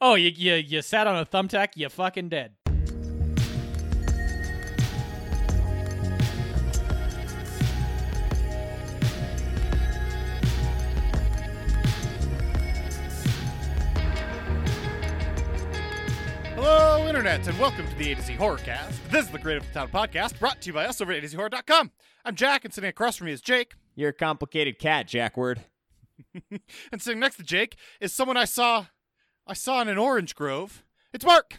Oh, you you you sat on a thumbtack. You fucking dead. Hello, Internet, and welcome to the A to Z Horrorcast. This is the Great of the Town podcast brought to you by us over at A to Z Horror.com. I'm Jack, and sitting across from me is Jake. You're a complicated cat, Jackward. And sitting next to Jake is someone I saw I saw in an orange grove. It's Mark.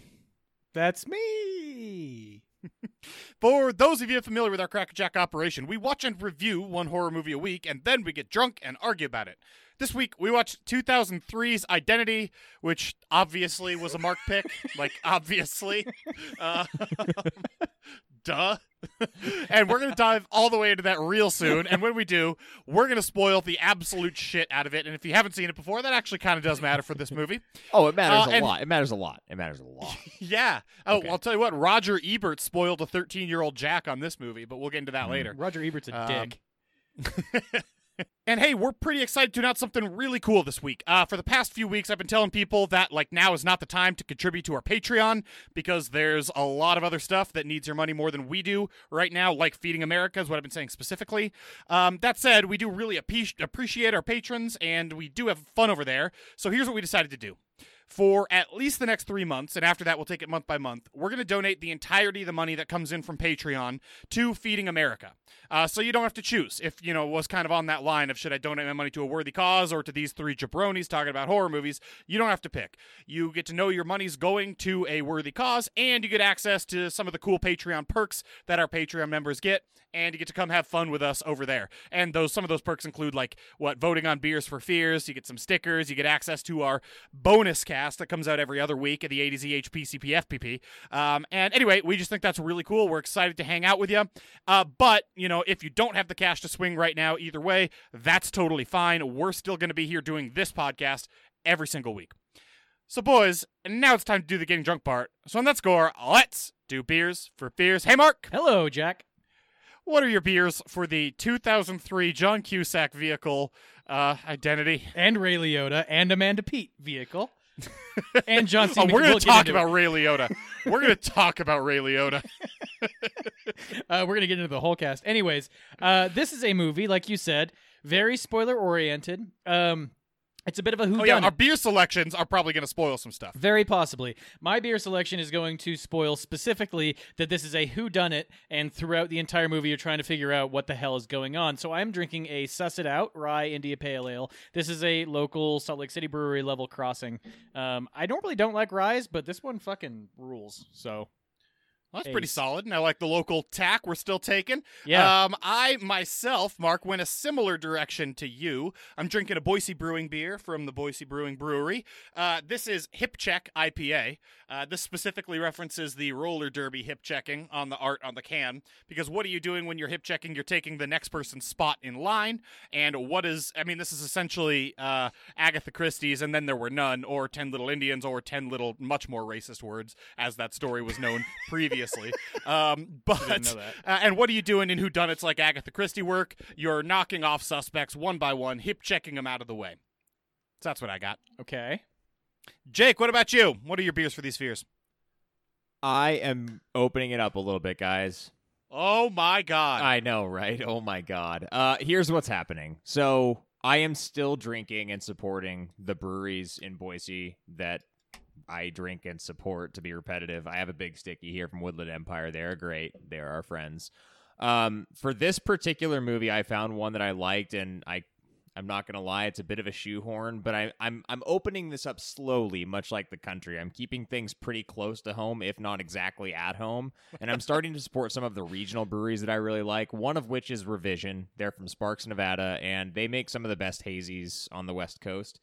That's me. For those of you familiar with our Crackerjack operation, we watch and review one horror movie a week, and then we get drunk and argue about it. This week, we watched 2003's Identity, which obviously was a Mark pick. like, obviously. Uh, duh. and we're going to dive all the way into that real soon. And when we do, we're going to spoil the absolute shit out of it. And if you haven't seen it before, that actually kind of does matter for this movie. Oh, it matters Uh, a and- lot. It matters a lot. It matters a lot. Yeah. Oh, Okay. I'll tell you what. Roger Ebert spoiled a 13 year old Jack on this movie, but we'll get into that later. Roger Ebert's a Um, dick. And hey, we're pretty excited to announce something really cool this week. Uh, for the past few weeks, I've been telling people that like now is not the time to contribute to our Patreon because there's a lot of other stuff that needs your money more than we do right now, like Feeding America is what I've been saying specifically. Um, that said, we do really appe- appreciate our patrons and we do have fun over there. So here's what we decided to do. For at least the next three months, and after that, we'll take it month by month. We're going to donate the entirety of the money that comes in from Patreon to Feeding America. Uh, so you don't have to choose. If you know was kind of on that line of should I donate my money to a worthy cause or to these three jabronis talking about horror movies, you don't have to pick. You get to know your money's going to a worthy cause, and you get access to some of the cool Patreon perks that our Patreon members get, and you get to come have fun with us over there. And those some of those perks include like what voting on beers for fears. You get some stickers. You get access to our bonus cast that comes out every other week at the A to Z HPCP FPP. Um, and anyway, we just think that's really cool. We're excited to hang out with you. Uh, but you know, if you don't have the cash to swing right now, either way, that's totally fine. We're still going to be here doing this podcast every single week. So, boys, now it's time to do the getting drunk part. So, on that score, let's do beers for beers. Hey, Mark, Hello, Jack. what are your beers for the 2003 John Cusack vehicle uh, identity? And Ray Liotta and Amanda Peet vehicle. And John C. Oh, we're going to talk about it. Ray Liotta. we're going to talk about Ray Liotta. Uh, we're gonna get into the whole cast. Anyways, uh, this is a movie, like you said, very spoiler oriented. Um, it's a bit of a who Oh, yeah, our beer selections are probably going to spoil some stuff. Very possibly. My beer selection is going to spoil specifically that this is a who done it and throughout the entire movie you're trying to figure out what the hell is going on. So I'm drinking a Suss It Out Rye India Pale Ale. This is a local Salt Lake City brewery level crossing. Um, I normally don't like ryes, but this one fucking rules. So Well, that's pretty solid. And I like the local tack we're still taking. yeah. Um, I myself, Mark, went a similar direction to you. I'm drinking a Boise Brewing beer from the Boise Brewing Brewery. Uh, this is Hip Check IPA. Uh, this specifically references the roller derby hip checking on the art on the can. Because what are you doing when you're hip checking? You're taking the next person's spot in line. And what is, I mean, this is essentially uh, Agatha Christie's and then there were none, or 10 Little Indians, or 10 Little, much more racist words, as that story was known previously. Um, but know that. uh, and what are you doing in whodunits like Agatha Christie work? You're knocking off suspects one by one, hip checking them out of the way. So that's what I got. okay. Jake, what about you? What are your beers for these fears? I am opening it up a little bit, guys. Oh my god. I know, right? Oh my god. Uh here's what's happening. So I am still drinking and supporting the breweries in Boise that I drink and support to be repetitive. I have a big sticky here from Woodland Empire. They're great. They're our friends. Um, for this particular movie, I found one that I liked, and I, I'm not gonna lie, it's a bit of a shoehorn, but I, I'm, I'm opening this up slowly, much like the country. I'm keeping things pretty close to home, if not exactly at home, and I'm starting to support some of the regional breweries that I really like. One of which is Revision. They're from Sparks, Nevada, and they make some of the best hazies on the West Coast.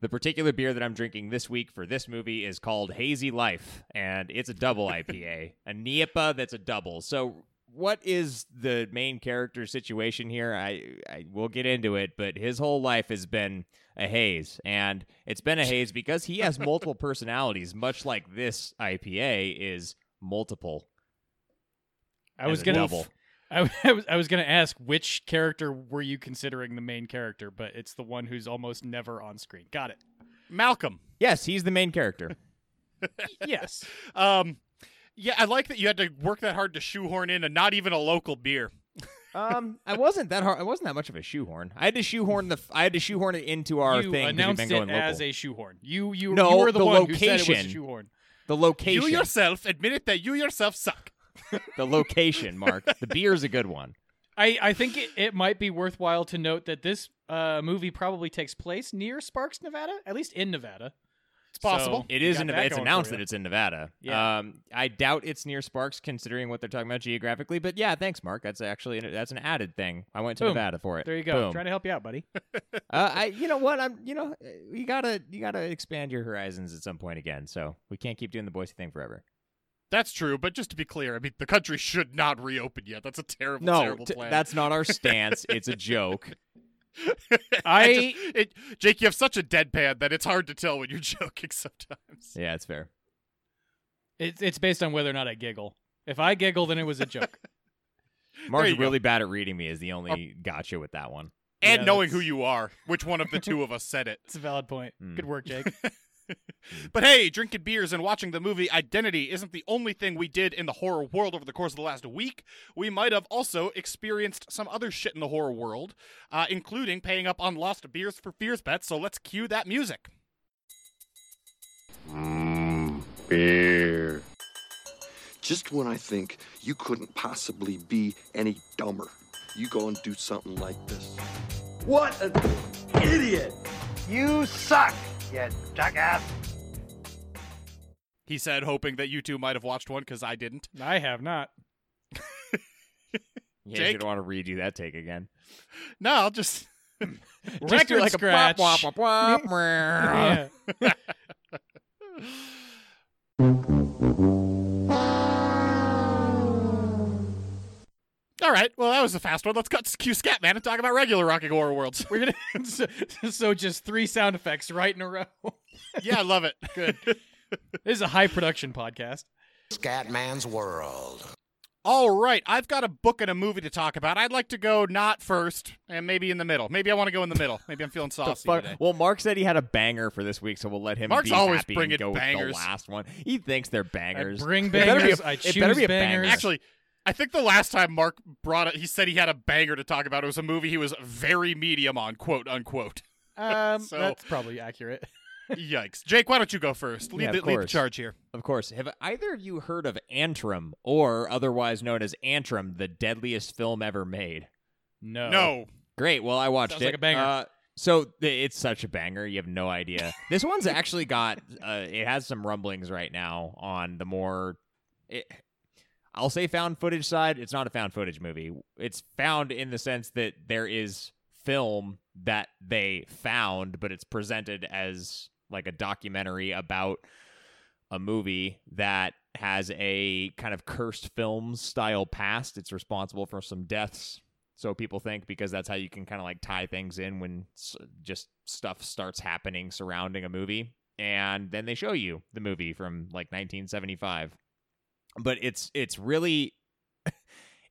The particular beer that I'm drinking this week for this movie is called Hazy Life, and it's a double IPA, a NIPA that's a double. So, what is the main character situation here? I, I will get into it, but his whole life has been a haze, and it's been a haze because he has multiple personalities, much like this IPA is multiple. I was gonna double. I, I was I was gonna ask which character were you considering the main character, but it's the one who's almost never on screen. Got it. Malcolm. Yes, he's the main character. yes. Um, yeah, I like that you had to work that hard to shoehorn in a not even a local beer. Um, I wasn't that hard. I wasn't that much of a shoehorn. I had to shoehorn the. I had to shoehorn it into our you thing. 'cause we've announced been it going local. as a shoehorn. You you, No, you were the, the one who said it was a location. shoehorn. the location. You yourself admitted that you yourself suck. the location, Mark. the beer is a good one. I, I think it, it might be worthwhile to note that this uh, movie probably takes place near Sparks, Nevada, at least in Nevada. It's possible. So, It you in. Nevada. It's announced that it's in Nevada. Yeah. Um, I doubt it's near Sparks, considering what they're talking about geographically. But yeah, thanks, Mark. That's actually that's an added thing. I went to Boom. Nevada for it. There you go. Boom. Trying to help you out, buddy. uh, I, you know what? I'm, you know, you gotta, you gotta expand your horizons at some point again. So we can't keep doing the Boise thing forever. That's true, but just to be clear, I mean, the country should not reopen yet. That's a terrible, No, terrible t- plan. that's not our stance. it's a joke. I- just- it, Jake, you have such a deadpan that it's hard to tell when you're joking sometimes. Yeah, it's fair. It's it's based on whether or not I giggle. If I giggle, then it was a joke. Mark's you go. really bad at reading me. Is the only gotcha with that one. And Yeah, knowing who you are, which one of the two of us said it. It's a valid point. Mm. Good work, Jake. But hey, drinking beers and watching the movie Identity isn't the only thing we did in the horror world over the course of the last week. We might have also experienced some other shit in the horror world, uh, including paying up on Lost Beers for Fears bets. So let's cue that music. Mmm, beer. Just when I think you couldn't possibly be any dumber, you go and do something like this. What an idiot! You suck, you jackass! He said, hoping that you two might have watched one because I didn't. I have not. Yeah, Jake? you don't want to redo that take again. No, I'll just. Just do like a wop, scratch. wop, wop, wop. Yeah. All right, well, that was a fast one. Let's cut to Q Scatman and talk about regular Rocking Horror Worlds. We're gonna so, so just three sound effects right in a row. yeah, I love it. Good. This is a high production podcast. Scatman's World. All right, I've got a book and a movie to talk about. I'd like to go not first and maybe in the middle. Maybe I want to go in the middle. Maybe I'm feeling The saucy fuck- today. Well, Mark said he had a banger for this week, so we'll let him. Mark's be always happy bringing and go bangers. with the last one. He thinks they're bangers. I bring It better be bangers. a- I it choose better be a banger. bangers. Actually, I think the last time Mark brought it, he said he had a banger to talk about. It was a movie he was very medium on, quote unquote. Um, So- that's probably accurate. Yikes. Jake, why don't you go first? Lead, Yeah, the, lead the charge here. Of course. Have either of you heard of Antrum, or otherwise known as Antrum, the deadliest film ever made? No. No. Great. Well, I watched Sounds it. like a banger. Uh, so th- it's such a banger. You have no idea. this one's actually got. Uh, it has some rumblings right now on the more. It, I'll say found footage side. It's not a found footage movie. It's found in the sense that there is film that they found, but it's presented as like a documentary about a movie that has a kind of cursed film style past. It's responsible for some deaths, so people think, because that's how you can kind of like tie things in when just stuff starts happening surrounding a movie. And then they show you the movie from like 1975. But it's it's really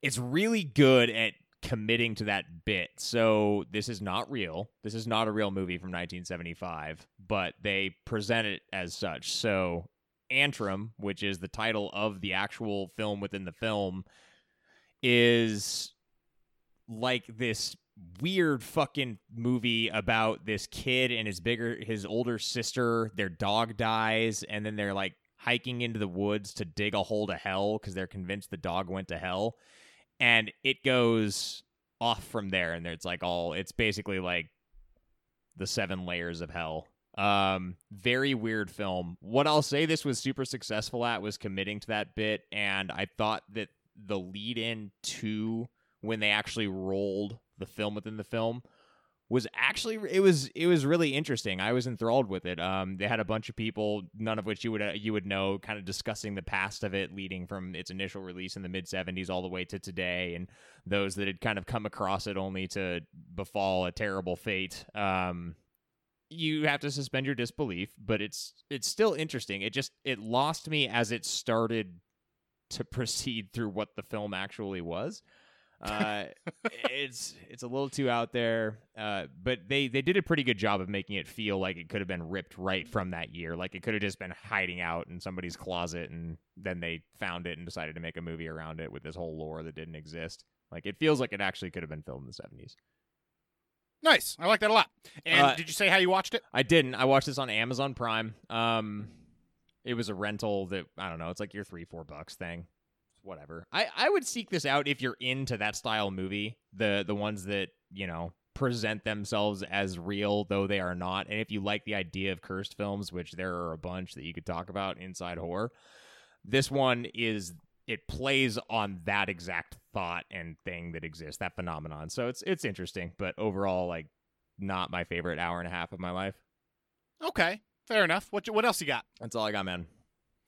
it's really good at committing to that bit. So this is not real. This is not a real movie from 1975, but they present it as such. So Antrum, which is the title of the actual film within the film, is like this weird fucking movie about this kid and his bigger his older sister their dog dies and then they're like hiking into the woods to dig a hole to hell because they're convinced the dog went to hell. And it goes off from there and it's like all it's basically like the seven layers of hell. Um very weird film. What i'll say this was super successful at was committing to that bit and i thought that the lead in to when they actually rolled the film within the film was actually it was it was really interesting. I was enthralled with it. Um, they had a bunch of people, none of which you would uh, you would know, kind of discussing the past of it, leading from its initial release in the mid '70s all the way to today, and those that had kind of come across it only to befall a terrible fate. Um, you have to suspend your disbelief, but it's it's still interesting. It just it lost me as it started to proceed through what the film actually was. Uh, it's it's a little too out there, uh, but they they did a pretty good job of making it feel like it could have been ripped right from that year. Like it could have just been hiding out in somebody's closet, and then they found it and decided to make a movie around it with this whole lore that didn't exist. Like it feels like it actually could have been filmed in the seventies. Nice. I like that a lot. And Uh, did you say how you watched it? I didn't. I watched this on Amazon Prime. Um, it was a rental that I don't know. It's like your three four bucks thing. Whatever. I I would seek this out if you're into that style movie. The the ones that you know present themselves as real though they are not. And if you like the idea of cursed films, which there are a bunch that you could talk about inside horror, this one is it plays on that exact thought and thing that exists, that phenomenon. So it's it's interesting, but overall, like not my favorite hour and a half of my life. Okay. Fair enough. What what else you got? That's all I got, man.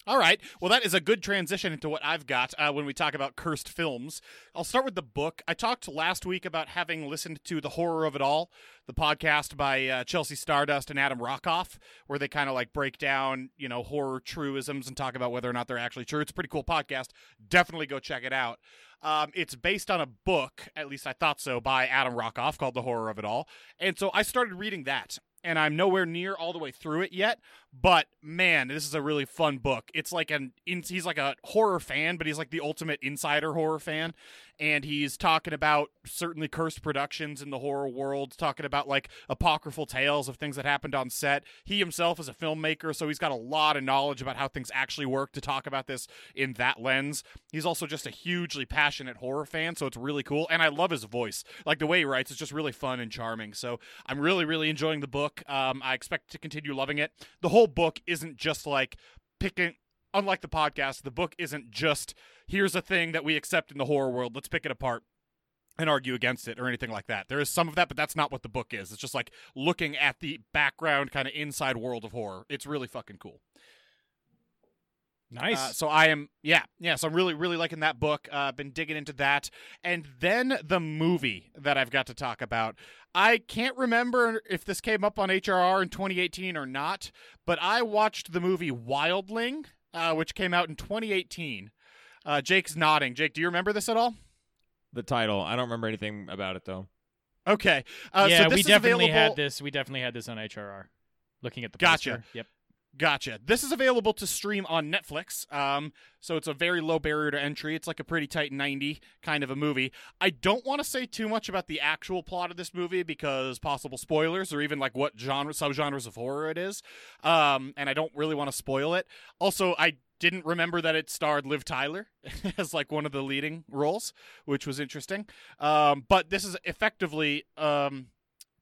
All right. Well, that is a good transition into what I've got uh, when we talk about cursed films. I'll start with the book. I talked last week about having listened to The Horror of It All, the podcast by uh, Chelsea Stardust and Adam Rockoff, where they kind of like break down, you know, horror truisms and talk about whether or not they're actually true. It's a pretty cool podcast. Definitely go check it out. Um, it's based on a book, at least I thought so, by Adam Rockoff called The Horror of It All. And so I started reading that and I'm nowhere near all the way through it yet. But man, this is a really fun book. It's like an he's like a horror fan, but he's like the ultimate insider horror fan, and he's talking about certainly cursed productions in the horror world, talking about like apocryphal tales of things that happened on set. He himself is a filmmaker, so he's got a lot of knowledge about how things actually work to talk about this in that lens. He's also just a hugely passionate horror fan, so it's really cool. And I love his voice. Like the way he writes is just really fun and charming. So I'm really, really enjoying the book. Um, I expect to continue loving it. The whole book isn't just like picking unlike the podcast, the book isn't just here's a thing that we accept in the horror world, let's pick it apart and argue against it or anything like that. There is some of that, but that's not what the book is. It's just like looking at the background kind of inside world of horror. It's really fucking cool. Nice. Uh, so I am, yeah, yeah. So I'm really, really liking that book. Uh, been digging into that, and then the movie that I've got to talk about. I can't remember if this came up on HRR in 2018 or not, but I watched the movie Wildling, uh, which came out in 2018. Uh, Jake's nodding. Jake, do you remember this at all? The title. I don't remember anything about it though. Okay. Uh, yeah, so this we is definitely available... had this. We definitely had this on HRR. Looking at the Gotcha. poster. Yep. Gotcha. This is available to stream on Netflix. Um, so it's a very low barrier to entry. It's like a pretty tight 90 kind of a movie. I don't want to say too much about the actual plot of this movie because possible spoilers or even like what genre subgenres of horror it is. Um, and I don't really want to spoil it. Also, I didn't remember that it starred Liv Tyler as like one of the leading roles, which was interesting. Um, but this is effectively um,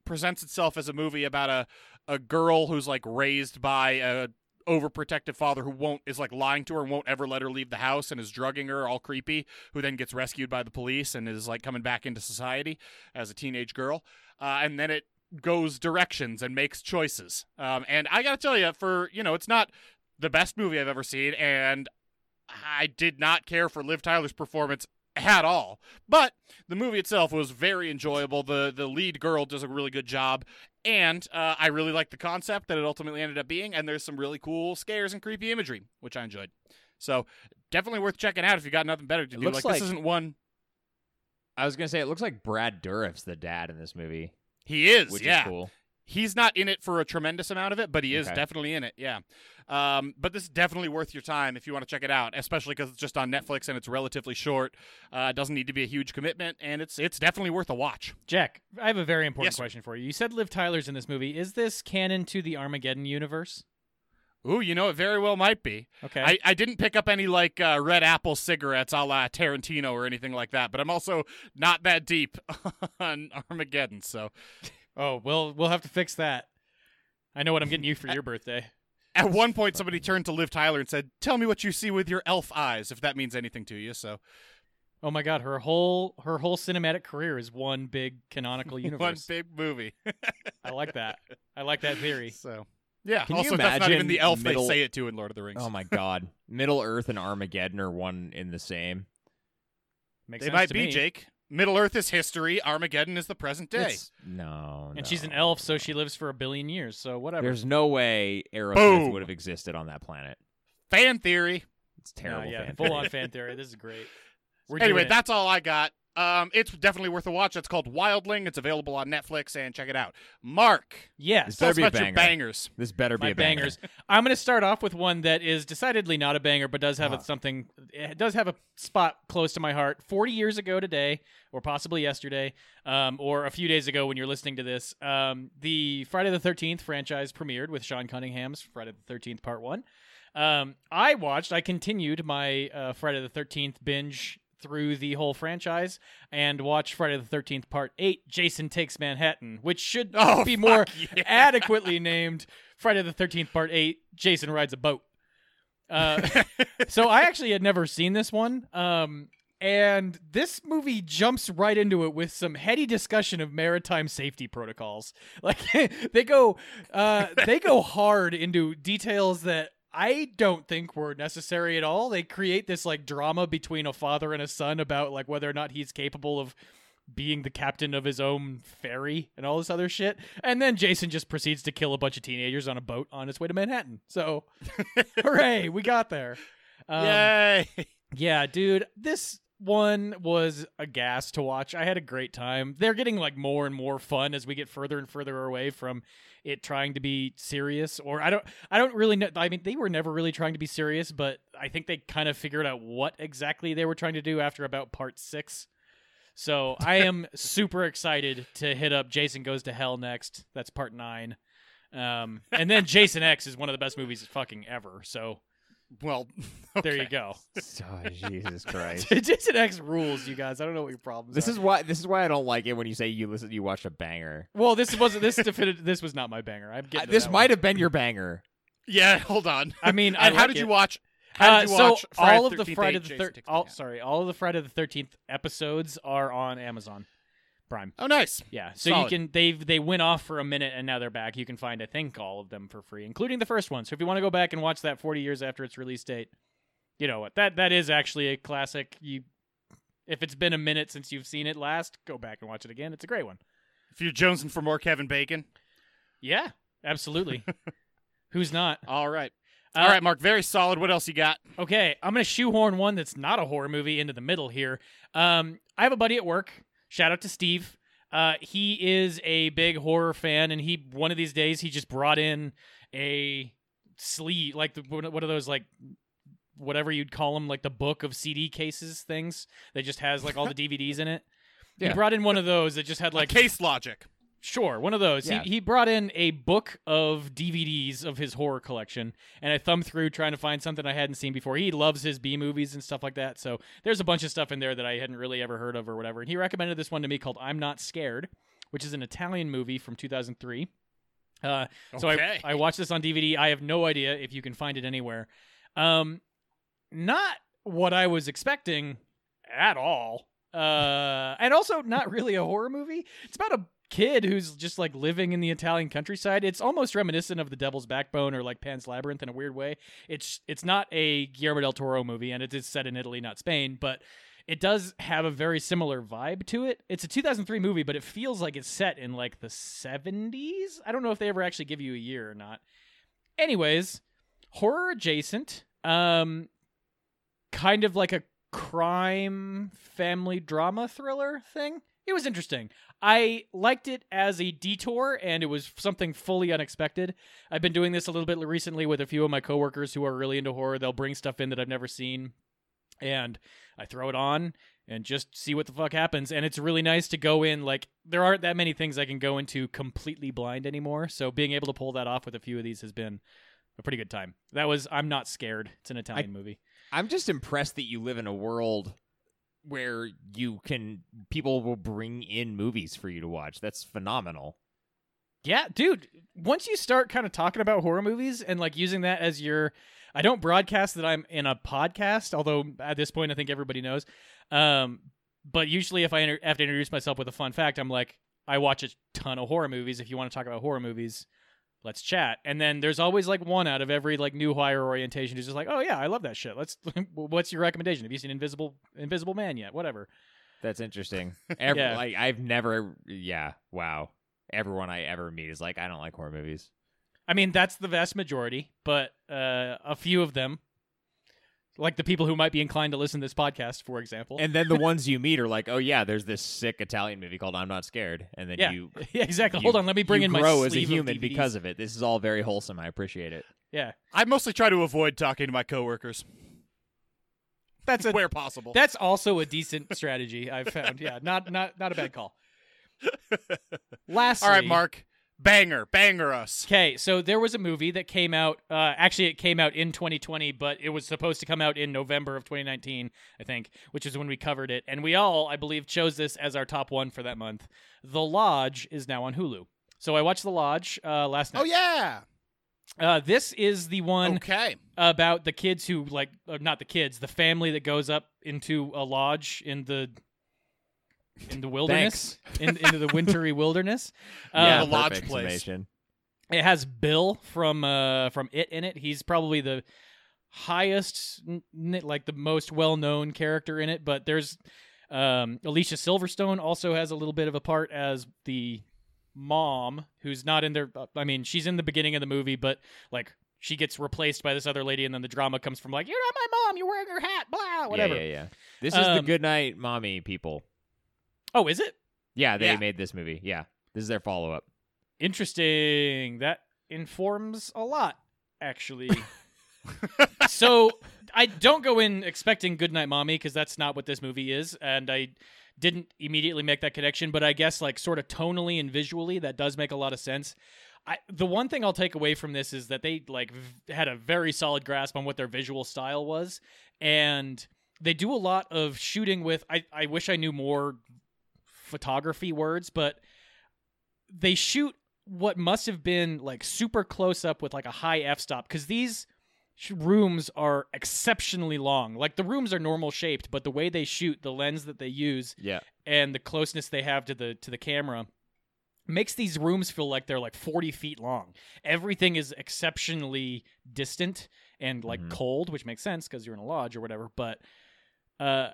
presents itself as a movie about a a girl who's like raised by a overprotective father who won't is like lying to her and won't ever let her leave the house and is drugging her all creepy who then gets rescued by the police and is like coming back into society as a teenage girl. Uh, and then it goes directions and makes choices. Um, and i gotta tell you for you know it's not the best movie i've ever seen and i did not care for liv tyler's performance at all. But the movie itself was very enjoyable. The the lead girl does a really good job, and uh, I really like the concept that it ultimately ended up being. And there's some really cool scares and creepy imagery, which I enjoyed. So definitely worth checking out if you got nothing better to It do. looks Like, like- this isn't one. I was gonna say it looks like Brad Dourif's the dad in this movie, He is, which yeah. is cool. He's not in it for a tremendous amount of it, but he is Okay. definitely in it. Yeah. Um, but this is definitely worth your time if you want to check it out, especially because it's just on Netflix and it's relatively short. Uh, doesn't need to be a huge commitment, and it's it's definitely worth a watch. Jack, I have a very important Yes, question for you. You said Liv Tyler's in this movie. Is this canon to the Armageddon universe? Ooh, you know, it very well might be. Okay. I, I didn't pick up any like uh, red apple cigarettes a la Tarantino or anything like that, but I'm also not that deep on Armageddon. So oh, we'll we'll have to fix that. I know what I'm getting you for your birthday. at one point, somebody turned to Liv Tyler and said, "Tell me what you see with your elf eyes, if that means anything to you." So Oh my god, her whole her whole cinematic career is one big canonical universe, one universe. big movie. I like that. I like that theory. so yeah. Can you also, that's not even imagine the elf middle- they say it to in Lord of the Rings. Oh my god, Middle Earth and Armageddon are one in the same. Makes they sense might to be me. Jake. Middle Earth is history. Armageddon is the present day. It's- no, And she's an no, elf, so she lives for a billion years. So whatever. There's no way Aerosmith Boom. would have existed on that planet. Fan theory. It's terrible. No, yeah, fan full theory. on fan theory. This is great. We're anyway, that's all I got. Um, it's definitely worth a watch. It's called Wildling. It's available on Netflix, and check it out. Mark, Yes. tell better us be a about your banger. bangers. This better be my a banger. bangers. I'm going to start off with one that is decidedly not a banger, but does have Ah. a, something. It does have a spot close to my heart. Forty years ago today, or possibly yesterday, um, or a few days ago when you're listening to this, um, the Friday the Thirteenth franchise premiered with Sean Cunningham's Friday the Thirteenth Part One. Um, I watched. I continued my uh, Friday the Thirteenth binge through the whole franchise and watch Friday the Thirteenth Part Eight. Jason Takes Manhattan, which should Oh, be more yeah. adequately named Friday the Thirteenth Part Eight. Jason rides a boat. Uh, so I actually had never seen this one. Um, and this movie jumps right into it with some heady discussion of maritime safety protocols. Like they go, uh, they go hard into details that I don't think were necessary at all. They create this like drama between a father and a son about like whether or not he's capable of being the captain of his own ferry and all this other shit. And then Jason just proceeds to kill a bunch of teenagers on a boat on his way to Manhattan. So, hooray, we got there. Um, Yay! yeah, dude, this one was a gas to watch. I had a great time. They're getting like more and more fun as we get further and further away from it trying to be serious or I don't I don't really know I mean they were never really trying to be serious, but I think they kind of figured out what exactly they were trying to do after about part 6. So, I am super excited to hit up Jason Goes to Hell next. That's part 9. Um, and then Jason X is one of the best movies fucking ever. So, Well, there you go. Oh, Jesus Christ. Jason X rules, you guys. I don't know what your problems This are. is why this is why I don't like it when you say you listen you watch a banger. well, this wasn't this definitive. This was not my banger. I'm Uh, getting to this might one. have been your banger. Yeah, hold on. I mean, I and how like did it. you watch? How Uh, did you so watch Friday all of the Friday the Jason thir- all sorry, all of the Friday the Thirteenth episodes are on Amazon Prime. Oh, nice. Yeah, so Solid. you can they they went off for a minute and now they're back. You can find I think all of them for free, including the first one. So if you want to go back and watch that 40 years after its release date, you know what that that is actually a classic. You if it's been a minute since you've seen it last, go back and watch it again. It's a great one. If you're jonesing for more Kevin Bacon, Yeah, absolutely. Who's not? all right. Uh, all right, Mark. Very solid. What else you got? Okay, I'm gonna shoehorn one that's not a horror movie into the middle here. Um, I have a buddy at work. Shout out to Steve. Uh, he is a big horror fan, and he one of these days he just brought in a sleeve, like the, one of those like whatever you'd call them, like the book of CD cases things that just has like all the DVDs in it. He brought in one of those that just had like Like case logic. Sure, one of those. Yeah. He, he brought in a book of DVDs of his horror collection, and I thumbed through trying to find something I hadn't seen before. He loves his B movies and stuff like that, so there's a bunch of stuff in there that I hadn't really ever heard of or whatever. And he recommended this one to me called I'm Not Scared, which is an Italian movie from 2003. Uh, so Okay. I, I watched this on DVD. I have no idea if you can find it anywhere. Um, not what I was expecting at all. Uh, and also not really a horror movie. It's about a kid who's just like living in the Italian countryside. It's almost reminiscent of The Devil's Backbone or like Pan's Labyrinth in a weird way. It's it's not a Guillermo del Toro movie, and it is set in Italy, not Spain, but it does have a very similar vibe to it. It's a 2003 movie, but it feels like it's set in like the 70s. I don't know if they ever actually give you a year or not. Anyways, horror adjacent. Um kind of like a crime family drama thriller thing. It was interesting. I liked it as a detour and it was something fully unexpected. I've been doing this a little bit recently with a few of my coworkers who are really into horror. They'll bring stuff in that I've never seen and I throw it on and just see what the fuck happens. And it's really nice to go in like there aren't that many things I can go into completely blind anymore. So being able to pull that off with a few of these has been a pretty good time. That was I'm not scared. It's an Italian movie. I'm just impressed that you live in a world where you can people will bring in movies for you to watch. That's phenomenal. Yeah, dude. Once you start kind of talking about horror movies and like using that as your, I don't broadcast that I'm in a podcast, although at this point I think everybody knows. Um, but usually if I inter- have to introduce myself with a fun fact, I'm like, I watch a ton of horror movies. If you want to talk about horror movies, let's chat. And then there's always like one out of every like new hire orientation who's just like, oh yeah, I love that shit. Let's. what's your recommendation? Have you seen Invisible Invisible Man yet? Whatever. That's interesting. Every, Yeah. like I've never yeah, wow. Everyone I ever meet is like I don't like horror movies. I mean, that's the vast majority, but uh, a few of them like the people who might be inclined to listen to this podcast, for example. And then the ones you meet are like, oh yeah, there's this sick Italian movie called I'm Not Scared, and then yeah, you yeah, exactly. you- Hold on, let me bring you in my grow as a sleeve of human because of it. This is all very wholesome. I appreciate it. yeah, I mostly try to avoid talking to my coworkers that's a where possible. that's also a decent strategy I've found. Yeah, not not not a bad call. Lastly, All right, Mark. Banger, banger us. Okay, so there was a movie that came out. Uh, actually, it came out in 2020, but it was supposed to come out in November of 2019, I think, which is when we covered it. And we all, I believe, chose this as our top one for that month. The Lodge is now on Hulu. So I watched The Lodge uh, last night. Oh yeah. Uh, this is the one Okay. about the kids who like, uh, not the kids, the family that goes up into a lodge in the in the wilderness, in, into the wintry wilderness. yeah, Uh, the lodge place. summation. it has Bill from uh from It in it. He's probably the highest, n- n- like the most well known character in it. But there's um Alicia Silverstone also has a little bit of a part as the mom, who's not in there. uh, I mean, she's in the beginning of the movie, but like. She gets replaced by this other lady, and then the drama comes from like, "You're not my mom. You're wearing your hat." Blah, whatever. Yeah, yeah, yeah. This is the Um, Good Night Mommy people. Oh, is it Yeah, they Yeah. made this movie. Yeah, this is their follow up. interesting? That informs a lot, actually. so I don't go in expecting Goodnight Mommy because that's not what this movie is, and I didn't immediately make that connection. But I guess like sort of tonally and visually, that does make a lot of sense. I, the one thing I'll take away from this is that they like v- had a very solid grasp on what their visual style was, and they do a lot of shooting with. I, I wish I knew more photography words, but they shoot what must have been like super close up with like a high f stop because these rooms are exceptionally long. Like the rooms are normal shaped but the way they shoot the lens that they use Yeah, and the closeness they have to the to the camera makes these rooms feel like they're like 40 feet long. Everything is exceptionally distant and like Mhm. cold which makes sense because you're in a lodge or whatever but uh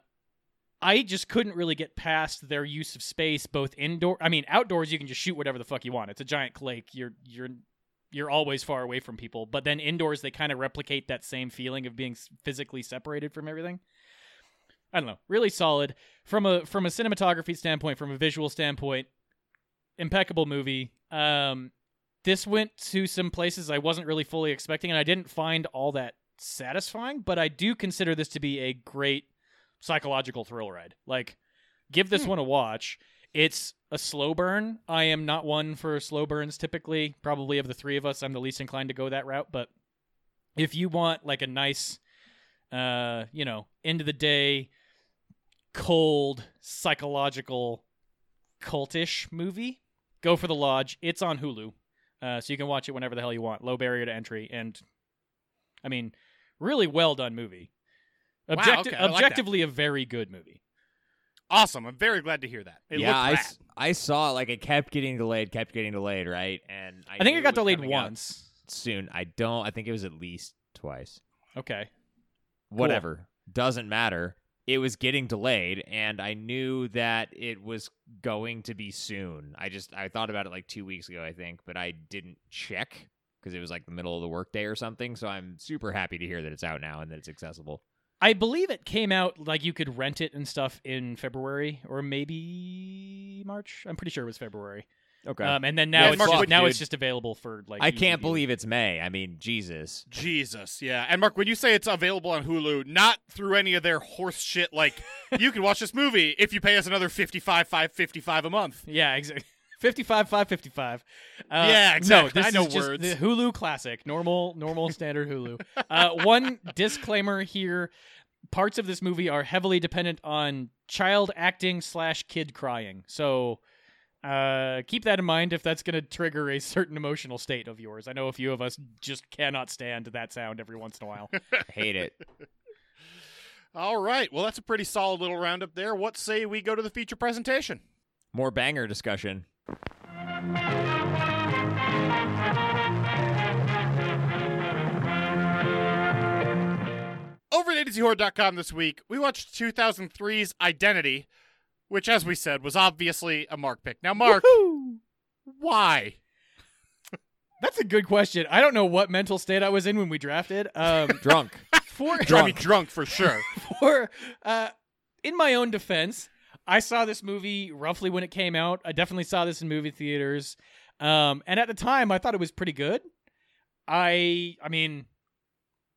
I just couldn't really get past their use of space, both indoor. I mean, outdoors you can just shoot whatever the fuck you want. It's a giant lake. You're you're you're always far away from people. But then indoors they kind of replicate that same feeling of being physically separated from everything. I don't know. Really solid from a from a cinematography standpoint, from a visual standpoint. Impeccable movie. Um, this went to some places I wasn't really fully expecting, and I didn't find all that satisfying. But I do consider this to be a great psychological thrill ride. Like, give this one a watch. It's a slow burn. I am not one for slow burns typically. Probably of the three of us, I'm the least inclined to go that route. But if you want like a nice, uh, you know, end of the day, cold, psychological, cultish movie, go for the Lodge. It's on Hulu, uh, so you can watch it whenever the hell you want. Low barrier to entry, and I mean, really well done movie. Wow, okay, I like objectively, a very good movie. Awesome. I'm very glad to hear that. It yeah. looked I, rad. s- I saw it, like it kept getting delayed, kept getting delayed, right? And I, I think it got was delayed once. soon. I don't. I think it was at least twice. Okay. Whatever. Doesn't matter. It was getting delayed, and I knew that it was going to be soon. I just I thought about it like two weeks ago, I think, but I didn't check because it was like the middle of the workday or something. So I'm super happy to hear that it's out now and that it's accessible. I believe it came out like you could rent it and stuff in February or maybe March. I'm pretty sure it was February. Okay. Um, and then now Yeah, it's Mark, just, now dude. it's just available for like. I can't believe it's May. I mean, Jesus. Jesus, yeah. And Mark, when you say it's available on Hulu, not through any of their horse shit, like you can watch this movie if you pay us another fifty-five, five fifty-five a month. Yeah, exactly. 55 555 uh, Yeah, exactly. no this I know is just words. the hulu classic normal normal standard hulu uh, one disclaimer here parts of this movie are heavily dependent on child acting slash kid crying so uh, keep that in mind if that's going to trigger a certain emotional state of yours i know a few of us just cannot stand that sound every once in a while Hate it. All right. Well, that's a pretty solid little roundup there. What say we go to the feature presentation? More banger discussion. Over at ADZHorror.com this week, we watched 2003's Identity, which, as we said, was obviously a Mark pick. Now, Mark, why? that's a good question i don't know what mental state i was in when we drafted um, Drunk. for Drive me drunk for sure. for uh, in my own defense, I saw this movie roughly when it came out. I definitely saw this in movie theaters, um, and at the time, I thought it was pretty good. I, I mean,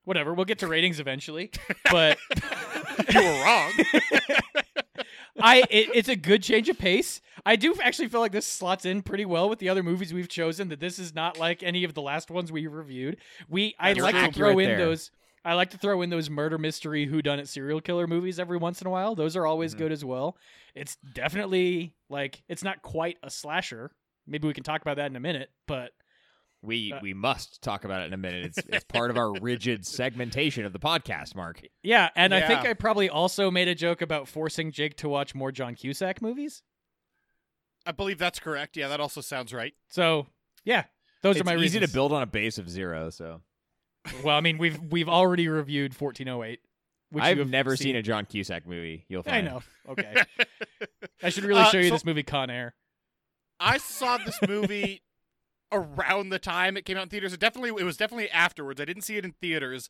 whatever. We'll get to ratings eventually, but you were wrong. I it, it's a good change of pace. I do actually feel like this slots in pretty well with the other movies we've chosen. That this is not like any of the last ones we reviewed. We I like to throw in there. those. I like to throw in those murder mystery who done it serial killer movies every once in a while. Those are always Mhm. good as well. It's definitely like it's not quite a slasher. Maybe we can talk about that in a minute, but We Uh, we must talk about it in a minute. It's it's part of our rigid segmentation of the podcast, Mark. yeah, and I think I probably also made a joke about forcing Jake to watch more John Cusack movies. I believe that's correct. Yeah, that also sounds right. So, yeah, those it's are my easy reasons. to build on a base of zero. So Well, I mean, we've we've already reviewed 1408. Which you I've have never seen a John Cusack movie. You'll find. I know. Okay. I should really Uh, show you so- this movie Con Air. I saw this movie around the time it came out in theaters. It definitely it was definitely afterwards. I didn't see it in theaters.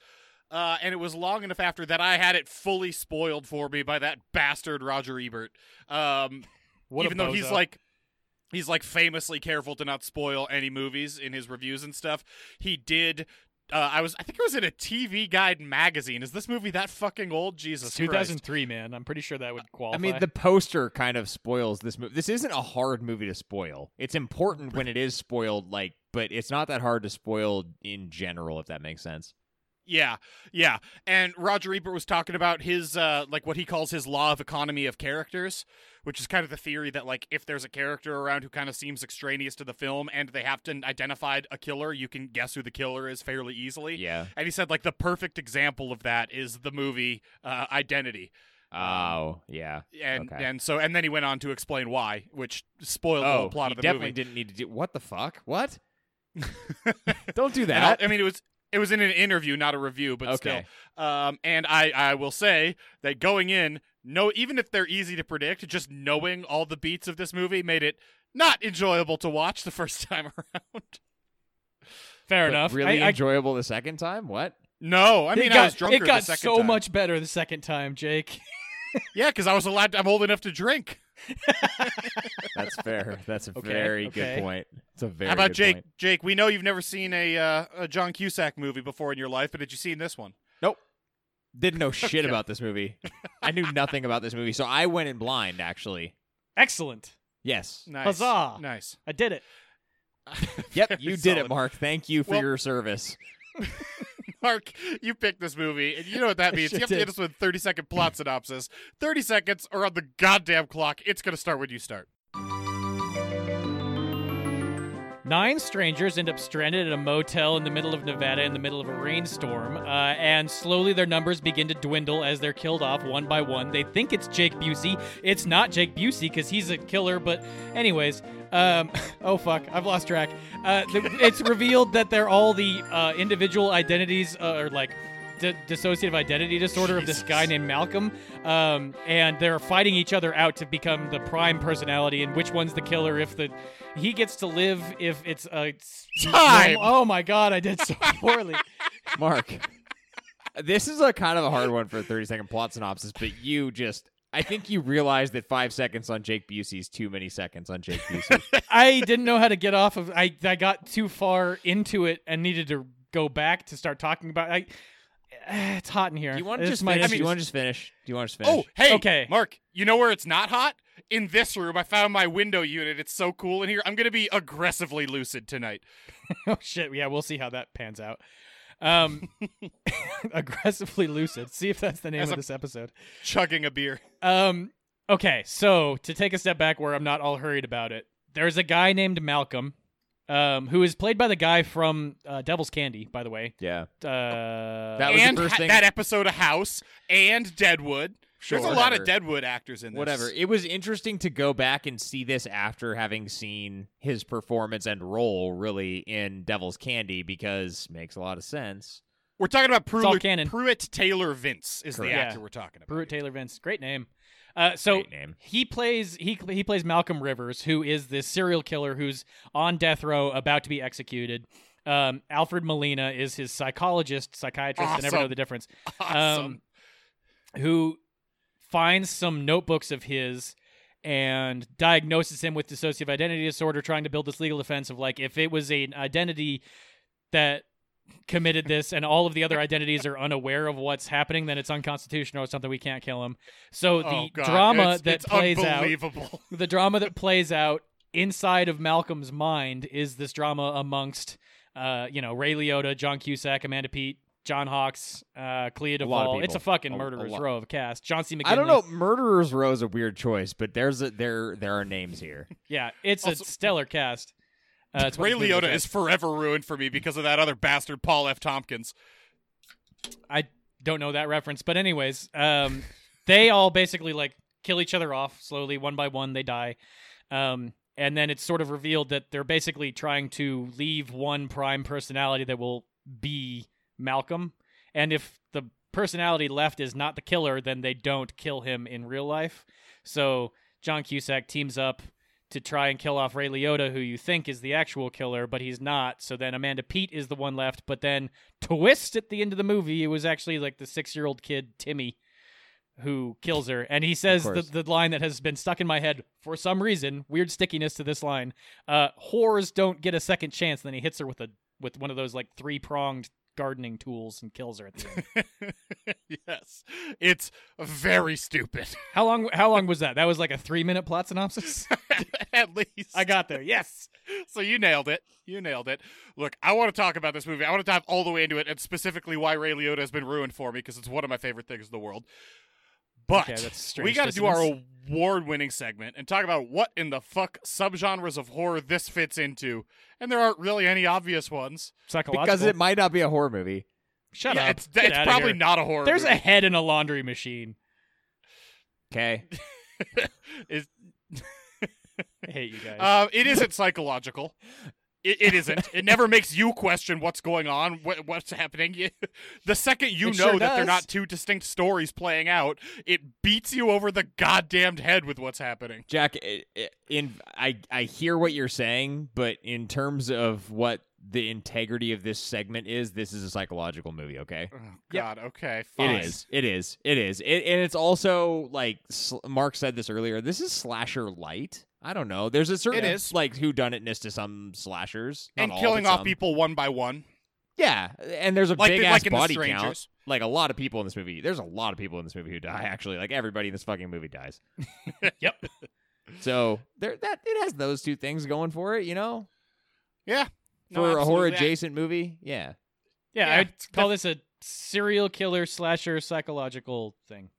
Uh, and it was long enough after that I had it fully spoiled for me by that bastard Roger Ebert. Um, What even though he's bozo. like he's like famously careful to not spoil any movies in his reviews and stuff. He did uh, I was I think it was in a TV Guide magazine. Is this movie that fucking old? Jesus 2003, man. I'm pretty sure that would qualify. I mean, the poster kind of spoils this movie. This isn't a hard movie to spoil. It's important when it is spoiled, like, but it's not that hard to spoil in general, if that makes sense. Yeah, yeah. And Roger Ebert was talking about his uh like what he calls his law of economy of characters, which is kind of the theory that like if there's a character around who kind of seems extraneous to the film and they have to identify a killer, you can guess who the killer is fairly easily. Yeah. And he said like the perfect example of that is the movie uh, Identity. Oh, yeah. And Okay. and so and then he went on to explain why, which spoiled the Oh, whole plot of the definitely movie. didn't need to do. What the fuck? What? Don't do that. I mean it was it was in an interview, not a review, but still. okay. Um, and I, I will say that going in, no, even if they're easy to predict, just knowing all the beats of this movie made it not enjoyable to watch the first time around. Fair But enough. Really I, I, enjoyable the second time? What? No, I it mean got, I was drunker it got the second so time. much better the second time, Jake. Yeah, because I was allowed. I'm old enough to drink. That's fair. That's a Okay, very okay. good point. It's a very How about good Jake? point. Jake, we know you've never seen a uh, a John Cusack movie before in your life, but did you see this one? Nope. Didn't know shit Okay. about this movie. I knew nothing about this movie, so I went in blind. Actually, Excellent. yes. Nice, Huzzah. nice. I did it. Yep, you did solid. it, Mark. Thank you for Well- your service. Mark, you picked this movie, and you know what that means. sure you have to did. hit us with 30 second plot synopsis. 30 seconds or on the goddamn clock. It's going to start when you start. Nine strangers end up stranded at a motel in the middle of Nevada in the middle of a rainstorm, uh, and slowly their numbers begin to dwindle as they're killed off one by one. They think it's Jake Busey. It's not Jake Busey because he's a killer, but, anyways, um, oh fuck, I've lost track. Uh, it's revealed that they're all the uh, individual identities, uh, or like di- dissociative identity disorder of this guy named Malcolm, um, and they're fighting each other out to become the prime personality and which one's the killer. If the he gets to live, if it's a it's Time! Oh my god, I did so poorly. Mark, this is a kind of a hard one for a 30 second plot synopsis, but you just. I think you realized that five seconds on Jake Busey is too many seconds on Jake Busey. I didn't know how to get off of. I I got too far into it and needed to go back to start talking about. I, it's hot in here. Do you want to It's just my finish? Do you want to just finish? Do you want to just finish? Oh, hey, Okay. Mark, you know where it's not hot? In this room, I found my window unit. It's so cool in here. I'm going to be aggressively lucid tonight. oh shit yeah we'll see how that pans out um aggressively lucid see if that's the name As of a- this episode Chugging a beer. um okay so to take a step back where i'm not all hurried about it there's a guy named malcolm um who is played by the guy from uh, devil's candy by the way Yeah. uh That was the and first ha- thing- that episode of House and Deadwood. Sure. There's a lot of Deadwood actors in this. Whatever. It was interesting to go back and see this after having seen his performance and role really in Devil's Candy because makes a lot of sense. We're talking about all Pruitt, canon. Pruitt Taylor Vince is the actor Yeah. we're talking about. Pruitt Taylor Vince, great name. Uh, so Great name. he plays he he plays Malcolm Rivers, who is this serial killer who's on death row, about to be executed. Um, Alfred Molina is his psychologist, psychiatrist. I never know the difference. Awesome. Um, who finds some notebooks of his and diagnoses him with dissociative identity disorder, trying to build this legal defense of like if it was an identity that committed this and all of the other identities are unaware of what's happening, then it's unconstitutional or something. We can't kill him. So the oh, drama it's, that it's plays out unbelievable. the drama that plays out inside of Malcolm's mind is this drama amongst, uh, you know, Ray Liotta, John Cusack, Amanda Peet, John Hawkes, uh, Clea A lot of Duvall. It's a people. fucking A- a murderer's row of cast. John C. McGinley. I don't know. Murderer's Row is a weird choice, but there's a, there there are names here. Yeah, it's Also- a stellar cast. Uh, Ray Liotta is forever ruined for me because of that other bastard Paul F. Tompkins. I don't know that reference, but anyways, um, they all basically like kill each other off slowly, one by one. They die, um, and then it's sort of revealed that they're basically trying to leave one prime personality that will be Malcolm, and if the personality left is not the killer, then they don't kill him in real life. So John Cusack teams up to try and kill off Ray Liotta, who you think is the actual killer, but he's not. So then Amanda Peet is the one left. But then twist at the end of the movie, it was actually like the six year old kid Timmy who kills her, and he says the, the line that has been stuck in my head for some reason, weird stickiness to this line. Uh, whores don't get a second chance. then he hits her with a with one of those like three pronged gardening tools and kills her at the end. yes, it's very stupid. how long? How long was that? That was like a three minute plot synopsis. At least I got there. Yes. So you nailed it. You nailed it. Look, I want to talk about this movie. I want to dive all the way into it, and specifically why Ray Liotta has been ruined for me because it's one of my favorite things in the world. But Okay, that's strange we got to do our award-winning segment and talk about what in the fuck subgenres of horror this fits into, and there aren't really any obvious ones. Psychological. Because it might not be a horror movie. Shut yeah, up. it's it's probably here. not a horror. There's a head in a laundry machine. Okay. Is- I hate you guys. Uh, it isn't psychological. It, it isn't. It never makes you question what's going on, what, what's happening. The second you It know sure that they're not two distinct stories playing out, it beats you over the goddamned head with what's happening. Jack, in I I hear what you're saying, but in terms of what the integrity of this segment is, this is a psychological movie. Okay, Oh, Yep. God. Okay. Fine. it is. It is. It is. It, and it's also like Mark said this earlier. This is slasher light. I don't know. There's a certain It is. like whodunitness to some slashers, Not And all, killing but off some. people one by one, Yeah, and there's a like big the, ass like in the body count. Strangers. Like a lot of people in this movie. There's a lot of people in this movie who die. Actually, like everybody in this fucking movie dies. yep. So there, that it has those two things going for it. You know, Yeah. No, for a horror adjacent movie. Yeah. Yeah, Yeah, I'd it's call this a serial killer slasher psychological thing.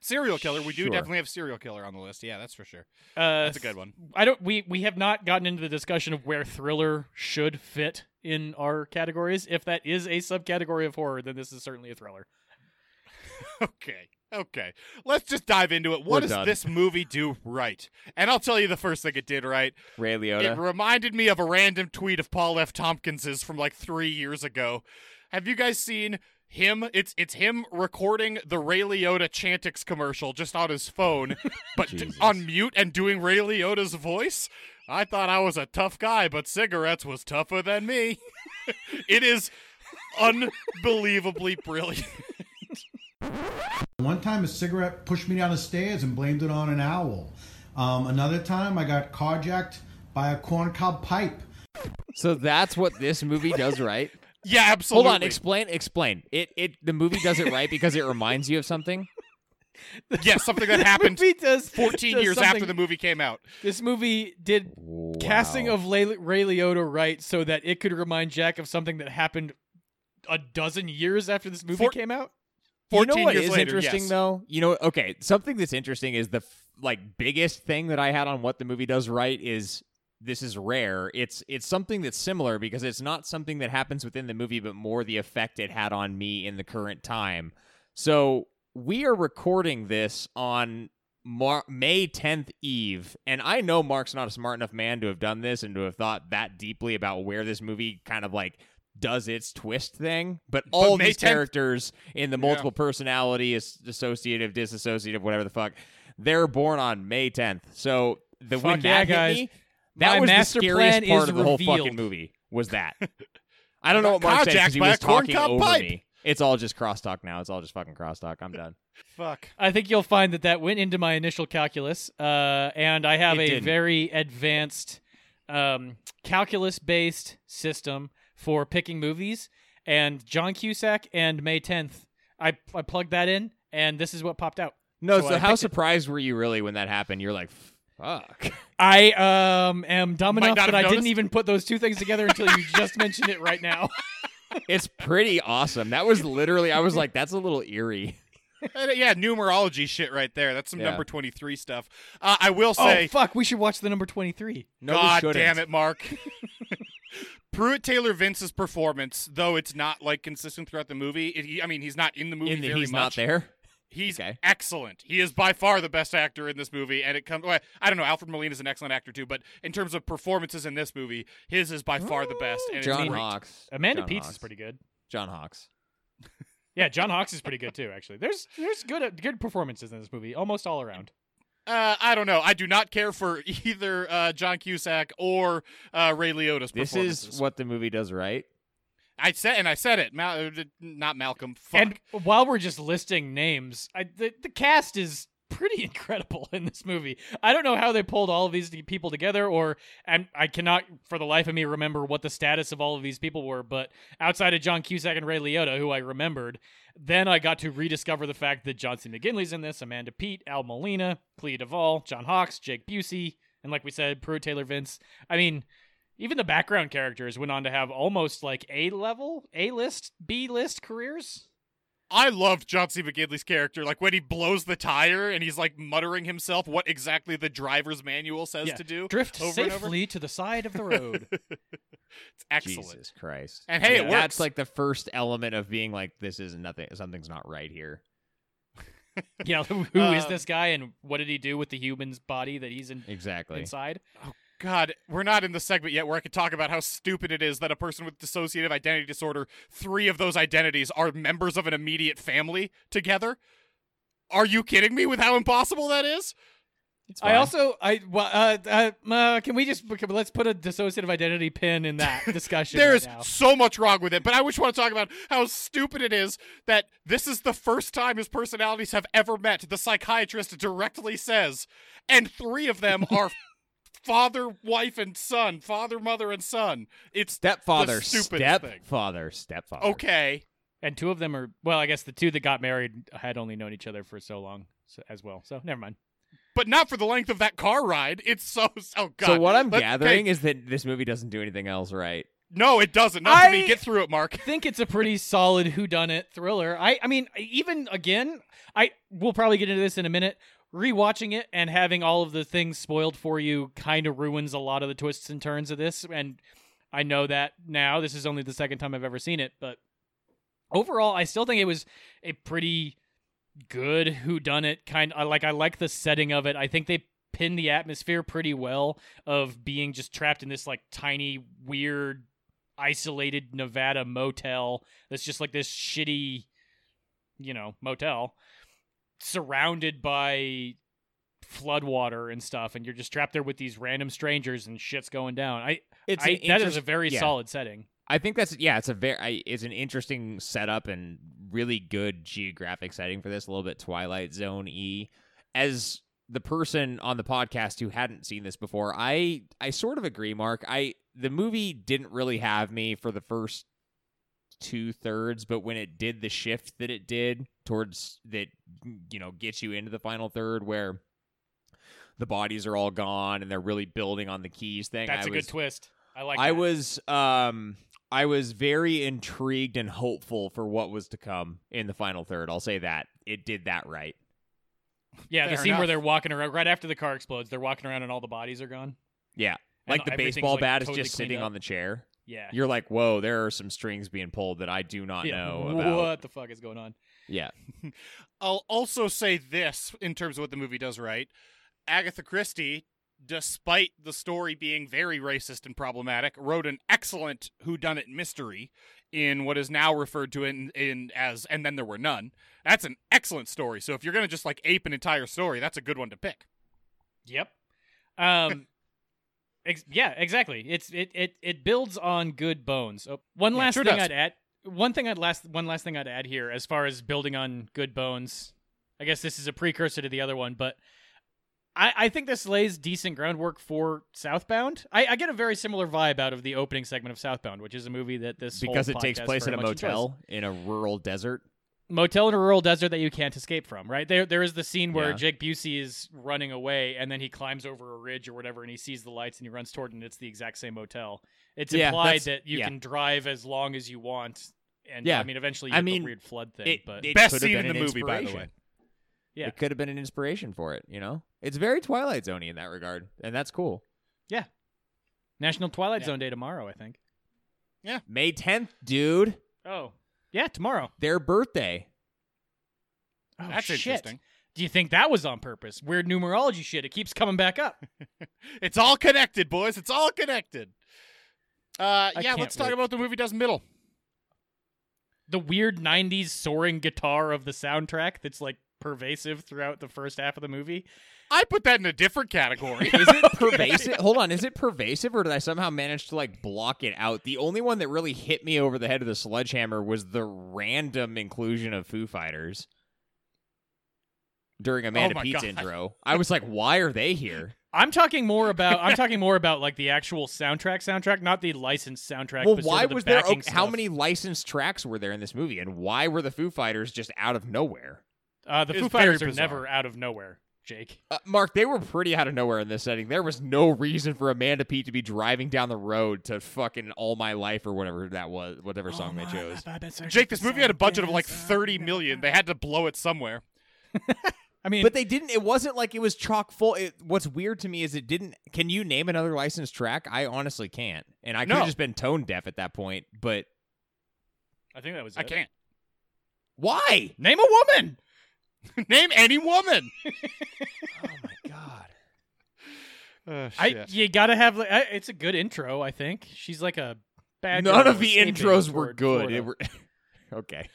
Serial killer. We do Sure. definitely have serial killer on the list. Yeah, that's for sure. Uh, That's a good one. I don't. We we have not gotten into the discussion of where thriller should fit in our categories. If that is a subcategory of horror, then this is certainly a thriller. Okay. Okay. Let's just dive into it. What We're does done. this movie do right? And I'll tell you the first thing it did right. Ray It reminded me of a random tweet of Paul F. Tompkins's from like three years ago. Have you guys seen him? It's it's him recording the Ray Liotta Chantix commercial just on his phone, but d- on mute and doing Ray Liotta's voice. I thought I was a tough guy, but cigarettes was tougher than me. it is unbelievably brilliant. One time, a cigarette pushed me down the stairs and blamed it on an owl. Um, another time, I got carjacked by a corncob pipe. so that's what this movie does right. Yeah, absolutely. Hold on. Explain. Explain. It. It. The movie does it right because it reminds you of something. Yes, something that happened does 14 does years after the movie came out. This movie did casting of Lay- Ray Liotta right so that it could remind Jack of something that happened a dozen years after this movie Four- came out. You know 14 what years is later, interesting yes. though? You know, okay, something that's interesting is the f- like biggest thing that I had on what the movie does right is this is rare. It's it's something that's similar because it's not something that happens within the movie, but more the effect it had on me in the current time. So we are recording this on Mar- May 10th Eve, and I know Mark's not a smart enough man to have done this and to have thought that deeply about where this movie kind of like does its twist thing. But all May these 10th characters in the multiple personality, as- dissociative, disassociative, whatever the fuck, they're born on May 10th. So the Fuck yeah, guys. me, that My was master the scariest plan part is of the whole fucking movie. Was that? I don't know what Mark said 'cause carjacked he was talking over pipe. me. It's all just crosstalk now. It's all just fucking crosstalk. I'm done. Fuck. I think you'll find that that went into my initial calculus, uh, and I have It a didn't. very advanced um, calculus-based system for picking movies. And John Cusack and May 10th, I I plugged that in, and this is what popped out. No, So so, I how picked it. surprised were you really when that happened? You're like, fuck. I um am dumb Might enough that have I didn't even put those two things together until you just mentioned it right now. it's pretty awesome. That was literally. I was like, that's a little eerie. Uh, yeah, numerology shit right there. That's some Yeah. number 23 stuff. Uh, I will oh say, fuck, we should watch the number 23. No, we God shouldn't. damn it, Mark. Pruitt Taylor Vince's performance, though it's not like consistent throughout the movie. It, he- I mean, he's not in the movie In the, very he's much. not there. He's Okay. excellent. He is by far the best actor in this movie, and it comes. Well, I don't know. Alfred Molina is an excellent actor too, but in terms of performances in this movie, his is by far the best. And John great. Hawkes. Amanda John Peets Hawkes. is pretty good. John Hawkes. Yeah, John Hawkes is pretty good too. Actually, there's there's good good performances in this movie, almost all around. Uh, I don't know. I do not care for either uh, John Cusack or uh, Ray Liotta's This is what the movie does right. I said, and I said it. Mal- uh, not Malcolm. Fuck. And while we're just listing names, I, the the cast is pretty incredible in this movie. I don't know how they pulled all of these people together, or and I cannot for the life of me remember what the status of all of these people were. But outside of John Cusack and Ray Liotta, who I remembered, then I got to rediscover the fact that John C. McGinley's in this, Amanda Peet, Al Molina, Clea Duvall, John Hawkes, Jake Busey, and like we said, Pruitt Taylor Vince. I mean. Even the background characters went on to have almost like A level, A list, B list careers. I loved John C. McGinley's character. Like when he blows the tire and he's like muttering himself what exactly the driver's manual says Yeah. to do. Drift over and over. safely to the side of the road. It's excellent. Jesus Christ. And hey, it Yeah, That's like the first element of being like, this is nothing. Something's not right here. yeah, who who is Uh, this guy and what did he do with the human's body that he's in, Exactly. inside? God, we're not in the segment yet where I could talk about how stupid it is that a person with dissociative identity disorder, three of those identities are members of an immediate family together. Are you kidding me with how impossible that is? I also I well, uh, uh, uh, can we just let's put a dissociative identity pin in that discussion There right is now. so much wrong with it, but I just want to talk about how stupid it is that this is the first time his personalities have ever met. The psychiatrist directly says, and three of them are father, wife, and son. Father, mother, and son. It's stepfather, the stupidest thing. stepfather, stepfather. okay. And two of them are well, I guess the two that got married had only known each other for so long so, as well. So never mind. But not for the length of that car ride. It's so oh god. So what I'm Let- gathering okay, is that this movie doesn't do anything else right. no, it doesn't. Not for me. I- Get through it, Mark. I think it's a pretty solid whodunit thriller. I I mean, even again, I we'll probably get into this in a minute. Rewatching it and having all of the things spoiled for you kind of ruins a lot of the twists and turns of this. And I know that now. This is only the second time I've ever seen it, but overall, I still think it was a pretty good whodunit kind. I like. I like the setting of it. I think they pin the atmosphere pretty well of being just trapped in this like tiny weird isolated Nevada motel that's just like this shitty, you know, motel surrounded by floodwater and stuff, and you're just trapped there with these random strangers and shit's going down. I, It's I an that is interest- a very yeah. solid setting. I think that's yeah, it's a very I, it's an interesting setup and really good geographic setting for this. A little bit Twilight Zone e. As the person on the podcast who hadn't seen this before, I I sort of agree, Mark. I the movie didn't really have me for the first two thirds, but when it did the shift that it did towards that, you know, gets you into the final third where the bodies are all gone and they're really building on the keys thing. That's I a was, good twist. I like. I that. was um I was very intrigued and hopeful for what was to come in the final third. I'll say that. It did that right. yeah. The Fair scene where they're walking around right after the car explodes. They're walking around and all the bodies are gone. Yeah. And Like the everything's, baseball like, bat is just sitting up. on the chair. Yeah. You're like, "Whoa, there are some strings being pulled that I do not yeah. know about." What the fuck is going on? Yeah. I'll also say this in terms of what the movie does right. Agatha Christie, despite the story being very racist and problematic, wrote an excellent whodunit mystery in what is now referred to in, in as and then there were none. That's an excellent story. So if you're gonna just like ape an entire story, that's a good one to pick. Yep. Um, Ex- yeah, exactly. It's it it it builds on good bones. Oh, one Yeah, last sure thing does. I'd add. One thing I'd last one last thing I'd add here, as far as building on good bones. I guess this is a precursor to the other one, but I, I think this lays decent groundwork for Southbound. I, I get a very similar vibe out of the opening segment of Southbound, which is a movie that this whole because it takes place in a much enjoys. motel in a rural desert. Motel in a rural desert that you can't escape from, right? There there is the scene where Yeah. Jake Busey is running away and then he climbs over a ridge or whatever and he sees the lights and he runs toward it and it's the exact same motel. It's Yeah, implied that you yeah. can drive as long as you want. And Yeah. I mean eventually you I get mean, the weird flood thing, It, but it Best scene been in the movie, by the way. Yeah. It could have been an inspiration for it, you know? It's very Twilight Zone in that regard, and that's cool. Yeah. National Twilight Yeah. Zone Day tomorrow, I think. Yeah. May 10th, dude. Oh. Yeah, tomorrow. Their birthday. Oh, That's shit. interesting. Do you think that was on purpose? Weird numerology shit. It keeps coming back up. It's all connected, boys. It's all connected. Uh, yeah, let's talk wait. about the movie Does Middle. the weird 90s soaring guitar of the soundtrack that's like pervasive throughout the first half of the movie. I put that in a different category. Is it pervasive? Hold on, is it pervasive or did I somehow manage to like block it out? The only one that really hit me over the head of the sledgehammer was the random inclusion of Foo Fighters during Amanda oh my Peet's God. intro. I was like, why are they here? I'm talking more about I'm talking more about like the actual soundtrack soundtrack, not the licensed soundtrack. well, but sort why of the was there? okay, oh, how many licensed tracks were there in this movie, and why were the Foo Fighters just out of nowhere? Uh, the Foo Fighters are bizarre. never out of nowhere, Jake. Uh, Mark, they were pretty out of nowhere in this setting. There was no reason for Amanda Peet to be driving down the road to fucking All My Life or whatever that was, whatever song they chose. Jake, this movie had a budget of like 30 million. They had to blow it somewhere. I mean, But they didn't. It wasn't like it was chock full. It, what's weird to me is it didn't. Can you name another licensed track? I honestly can't, and I could have No. just been tone deaf at that point. But I think that was. I can't. why? name a woman. Name any woman. Oh my god! Oh, I you gotta have. like, I- It's a good intro. I think she's like a bad. None of the intros were good. It were okay.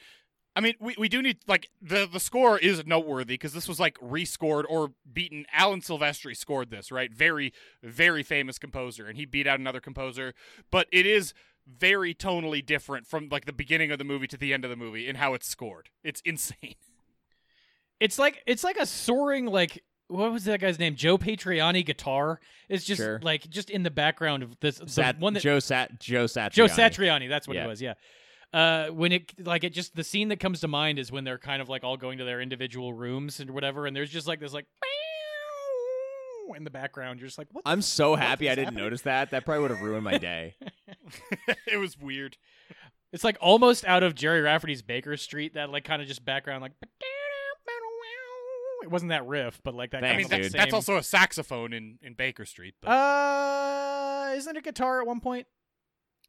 I mean, we, we do need like the the score is noteworthy because this was like rescored or beaten. Alan Silvestri scored this, right? Very very famous composer, and he beat out another composer. But it is very tonally different from like the beginning of the movie to the end of the movie in how it's scored. It's insane. It's like it's like a soaring like what was that guy's name? Joe Satriani guitar. It's just Sure. like just in the background of this Sat- one that Joe Sat Joe Satriani. Joe Satriani. That's what Yeah. it was. Yeah. Uh, when it like it just the scene that comes to mind is when they're kind of like all going to their individual rooms and whatever, and there's just like this like in the background. You're just like, what? I'm so happy I didn't happening? notice that. That probably would have ruined my day. it was weird. It's like almost out of Gerry Rafferty's Baker Street. That like kind of just background like. It wasn't that riff, but like that. I kind mean, of like that's, dude. that's also a saxophone in in Baker Street. But Uh, isn't it a guitar at one point?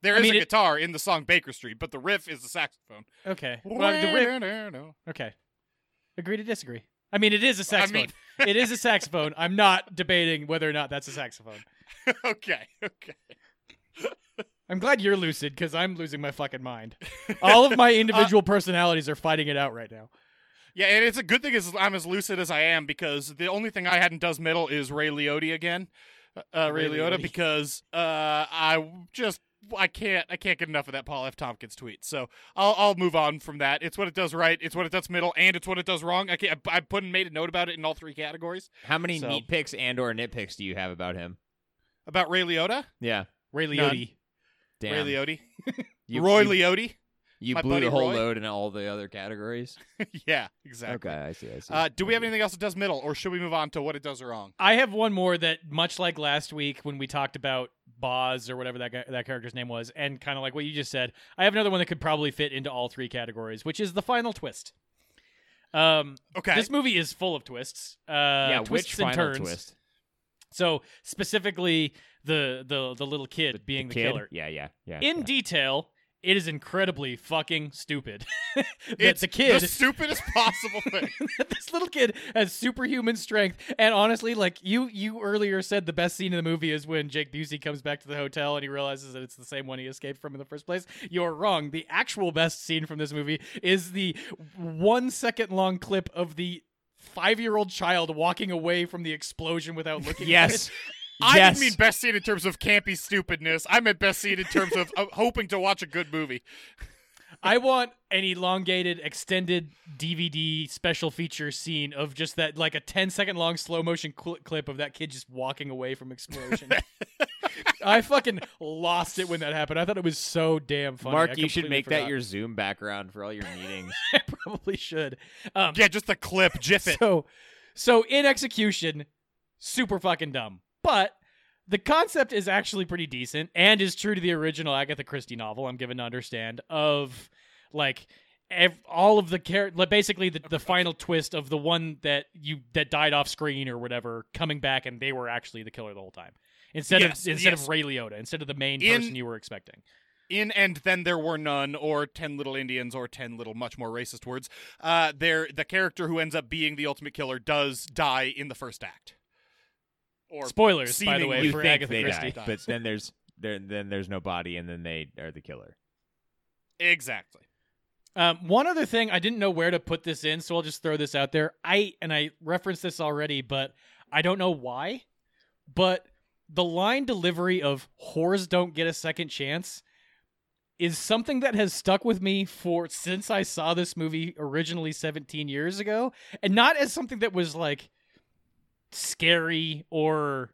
there I is mean, a it- guitar in the song Baker Street, but the riff is the saxophone. Okay. Well, the riff. Okay. Agree to disagree. I mean, it is a saxophone. mean- it is a saxophone. I'm not debating whether or not that's a saxophone. okay, okay. I'm glad you're lucid because I'm losing my fucking mind. All of my individual personalities are fighting it out right now. Yeah, and it's a good thing is I'm as lucid as I am because the only thing I hadn't does middle is Ray Liotta again, uh, Ray, Ray Liotta, Liotta. because uh, I just I can't I can't get enough of that Paul F. Tompkins tweet. So I'll I'll move on from that. It's what it does right. It's what it does middle, and it's what it does wrong. I can't, I put and made a note about it in all three categories How many So- neat picks and or nitpicks do you have about him? about Ray Liotta, Yeah. Ray. Liotta. Damn. Ray Liotta, You, Roy you, Liotta. You my blew buddy the whole Roy. load in all the other categories. yeah, exactly. Okay, I see. I see. Uh, do we have anything else that does middle, or should we move on to what it does wrong? I have one more that, much like last week when we talked about Boz or whatever that guy, that character's name was, and kind of like what you just said, I have another one that could probably fit into all three categories, which is the final twist. Um, Okay, this movie is full of twists. Uh, Yeah, twists which and final turns. twist? So specifically, the the the little kid The- being the, kid? killer. Yeah, yeah, yeah. In yeah. detail, it is incredibly fucking stupid. that it's the kid, the stupidest possible thing. this little kid has superhuman strength. And honestly, like you you earlier said, the best scene in the movie is when Jake Busey comes back to the hotel and he realizes that it's the same one he escaped from in the first place. You're wrong. The actual best scene from this movie is the one second long clip of the five year old child walking away from the explosion without looking. at Yes. it. I Yes. didn't mean best scene in terms of campy stupidness. I meant best scene in terms of uh, hoping to watch a good movie. I want an elongated, extended DVD special feature scene of just that, like a 10 second long slow motion cl- clip of that kid just walking away from explosion. I fucking lost it when that happened. I thought it was so damn funny. Mark, you should completely make that your Zoom background for all your meetings. I probably should. Um, Yeah, just the clip, jiff it. So, so in execution, super fucking dumb. But the concept is actually pretty decent and is true to the original Agatha Christie novel. I'm given to understand of like ev- all of the character, basically the, the final twist of the one that you that died off screen or whatever coming back and they were actually the killer the whole time instead Yes, of instead yes. of Ray Liotta instead of the main In- person you were expecting. in and then there were none or 10 little indians or 10 little much more racist words uh there the character who ends up being the ultimate killer does die in the first act or Spoilers, by the way, you for think Agatha they Christie. die, but then there's there, then there's no body, and then they are the killer. exactly Um, one other thing, I didn't know where to put this in, so I'll just throw this out there. I and I referenced this already, but I don't know why. But the line delivery of "whores don't get a second chance" is something that has stuck with me for since I saw this movie originally 17 years ago, and not as something that was like scary or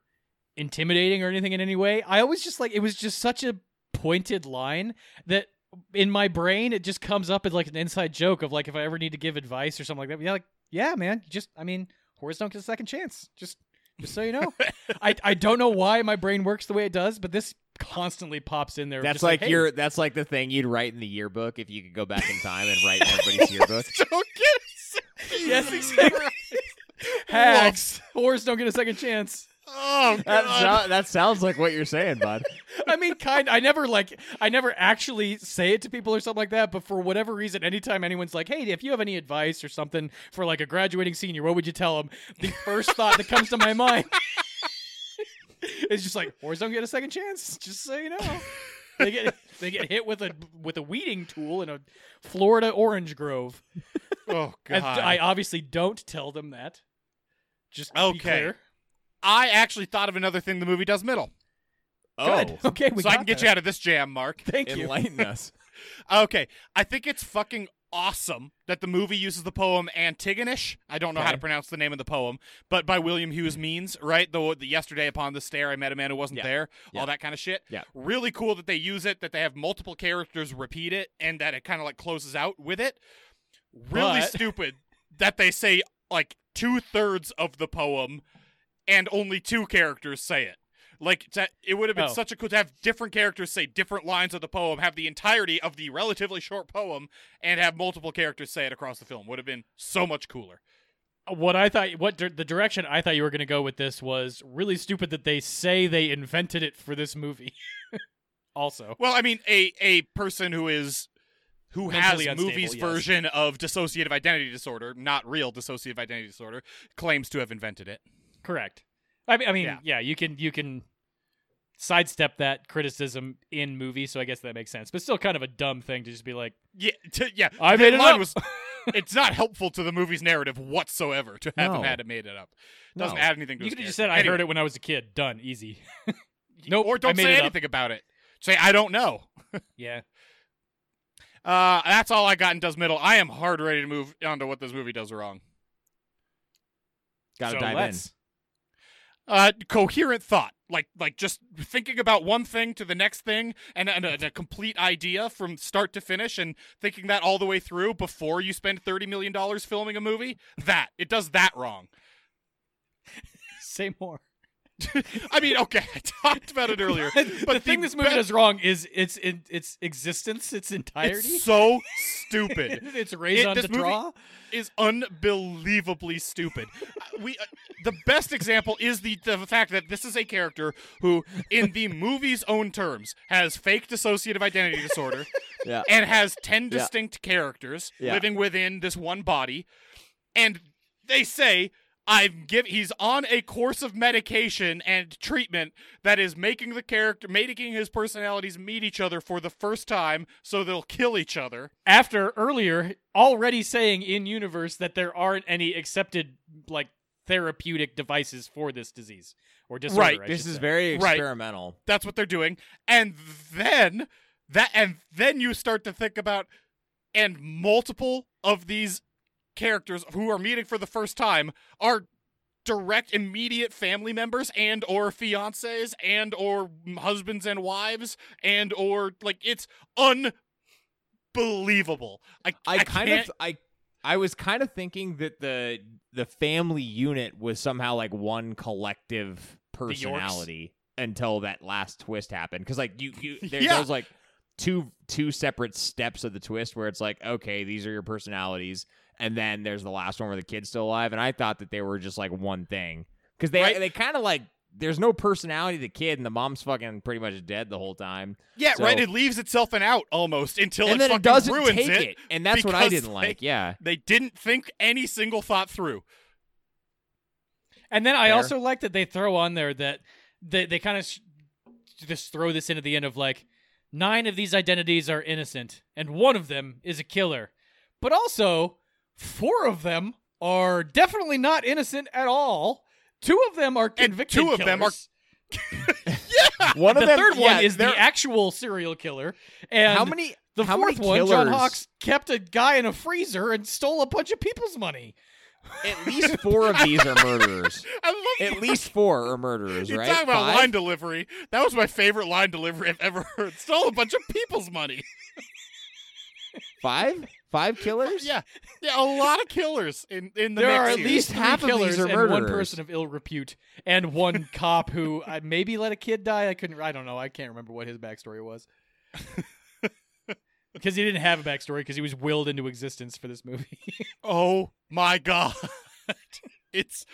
intimidating or anything in any way. I always just like it was just such a pointed line that in my brain it just comes up as like an inside joke of like if I ever need to give advice or something like that. Yeah, like yeah, man, just I mean, whores don't get a second chance. Just just so you know. I I don't know why my brain works the way it does, but this constantly pops in there. That's just like, hey, your that's like the thing you'd write in the yearbook if you could go back in time and write in everybody's yearbook. don't get it Yes, exactly. hacks. Whores don't get a second chance. oh That, god so- that sounds like what you're saying, bud. I mean, kind. I never like. I never actually say it to people or something like that. But for whatever reason, anytime anyone's like, "Hey, if you have any advice or something for like a graduating senior, what would you tell them?" The first thought that comes to my mind is just like, "Whores don't get a second chance." Just so you know, they get they get hit with a with a weeding tool in a Florida orange grove. oh And god I obviously don't tell them that. Just to be Okay. clear. I actually thought of another thing the movie does middle Good. Oh, Okay, we so i can get that. you out of this jam mark Thank you. enlighten us. Okay, I think it's fucking awesome that the movie uses the poem Antigonish. I don't know how to pronounce the name of the poem, but by William Hughes mm-hmm. Mearns, right? The, the yesterday upon the stair, I met a man who wasn't Yeah. there. Yeah. All that kind of shit. Yeah. Really cool that they use it, that they have multiple characters repeat it, and that it kind of like closes out with it. Really But- stupid that they say like two thirds of the poem, and only two characters say it. Like to, it would have been Oh. such a cool to have different characters say different lines of the poem, have the entirety of the relatively short poem, and have multiple characters say it across the film. Would have been so much cooler. what I thought, what di- the direction I thought you were going to go with this was really stupid that they say they invented it for this movie. also, Well, I mean, a a person who is who has Mentally unstable, movies yes. version of dissociative identity disorder, not real dissociative identity disorder, claims to have invented it. correct. I mean, I mean, Yeah. yeah. you can you can sidestep that criticism in movies, so I guess that makes sense. But still, kind of a dumb thing to just be like, Yeah, to, yeah. I made it up. Was, it's not helpful to the movie's narrative whatsoever to have them No. had it made it up. Doesn't No. add anything to you could have just character. said, "I Anyway. heard it when I was a kid." Done, easy. nope. or don't made say it up. anything about it. Say I don't know. Yeah. Uh, that's all I got in Does Middle. I am hard ready to move on to what this movie does wrong. Got to so dive let's. Uh, coherent thought, like like just thinking about one thing to the next thing, and, and, a, and a complete idea from start to finish, and thinking that all the way through before you spend thirty million dollars filming a movie. That it does that wrong. Say more. I mean, okay, I talked about it earlier, but the thing this movie be- does wrong is its in, its existence, its entirety. it's so stupid. it's raison this to movie- draw. is unbelievably stupid. We uh, the best example is the the fact that this is a character who, in the movie's own terms, has fake dissociative identity disorder Yeah. and has ten Yeah. distinct characters Yeah. living within this one body, and they say. I'm give he's on a course of medication and treatment that is making the character making his personalities meet each other for the first time so they'll kill each other. After earlier already saying in universe that there aren't any accepted like therapeutic devices for this disease or disorder. Right. I This is say. very Right. experimental. That's what they're doing. And then that and then you start to think about and multiple of these characters who are meeting for the first time are direct immediate family members and or fiancés and or husbands and wives and or like it's unbelievable. I I, I kind can't- of I I was kind of thinking that the the family unit was somehow like one collective personality until that last twist happened because like you you there, Yeah. there's like two two separate steps of the twist where it's like okay these are your personalities and then there's the last one where the kid's still alive and I thought that they were just like one thing because they Right. they kind of like there's no personality to the kid and the mom's fucking pretty much dead the whole time yeah, so- right. It leaves itself an out almost until and it then fucking it doesn't ruins take it. it and that's what I didn't they- like yeah They didn't think any single thought through. And then I also like that they throw on there that they they kind of sh- just throw this in at the end of like nine of these identities are innocent and one of them is a killer, but also four of them are definitely not innocent at all. Two of them are convicted. two of them are- killers. one the of them third one is the they're- actual serial killer, and how many the how fourth many one, John Hawkes, kept a guy in a freezer and stole a bunch of people's money. At least four of these are murderers. I love At least four are murderers, You right? talking about Five? line delivery. That was my favorite line delivery I've ever heard. Stole a bunch of people's money. Five? Five killers? Yeah, yeah, a lot of killers in in the there mix are at here. least Three half of killers these are and one person of ill repute and one cop who uh, maybe let a kid die. I couldn't. I don't know. I can't remember what his backstory was. Because he didn't have a backstory because he was willed into existence for this movie. Oh my god. It's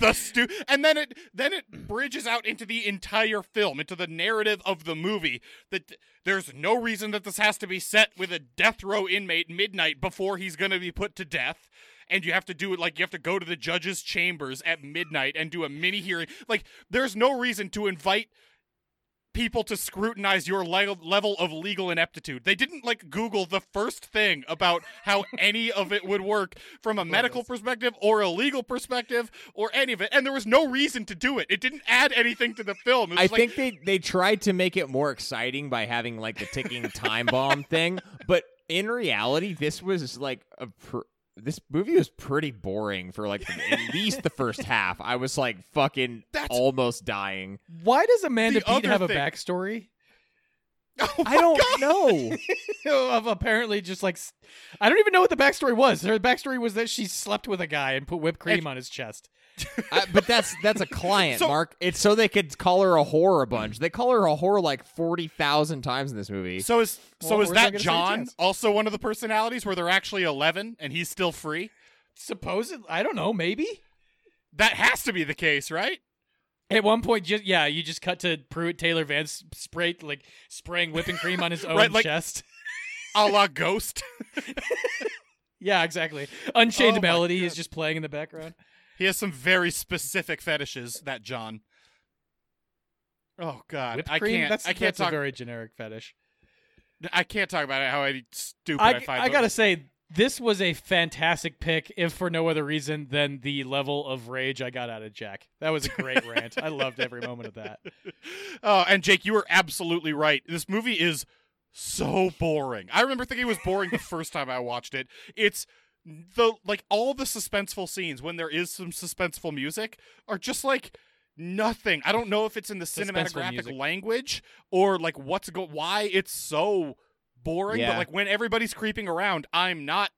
the stu and then it then it bridges out into the entire film, into the narrative of the movie. That th- there's no reason that this has to be set with a death row inmate midnight before he's gonna be put to death. And you have to do it like you have to go to the judge's chambers at midnight and do a mini hearing. Like there's no reason to invite people to scrutinize your le- level of legal ineptitude. They didn't like Google the first thing about how any of it would work from a medical perspective or a legal perspective or any of it. And there was no reason to do it. It didn't add anything to the film. I like, think they they tried to make it more exciting by having like the ticking time bomb thing, but in reality, this was like a pr- this movie was pretty boring for like the, at least the first half. I was like fucking That's- almost dying. Why does Amanda The Peet have a backstory? Oh I don't know. of apparently just like I don't even know what the backstory was. Her backstory was that she slept with a guy and put whipped cream And- on his chest. I, but that's that's a client, So- Mark. It's so they could call her a whore a bunch. They call her a whore like forty thousand times in this movie. So is so is that John also one of the personalities where they're actually eleven and he's still free? Supposedly, I don't know. Maybe That has to be the case, right? at one point, just yeah, you just cut to Pruitt Taylor Vince spray like spraying whipping cream on his own Right, like- chest. A la Ghost. Yeah, exactly. Unchained Oh Melody is just playing in the background. He has some very specific fetishes, that John. Oh God, Whipped I cream. can't. That's, I can't that's talk. a very generic fetish. I can't talk about it. How I stupid I, I, find. I gotta say, this was a fantastic pick, if for no other reason than the level of rage I got out of Jack. That was a great rant. I loved every moment of that. Oh, and Jake, you were absolutely right. This movie is so boring. I remember thinking it was boring the first time I watched it. It's the like all the suspenseful scenes when there is some suspenseful music are just like nothing. I don't know if it's in the cinematographic language or like what's go why it's so boring. But like when everybody's creeping around, I'm not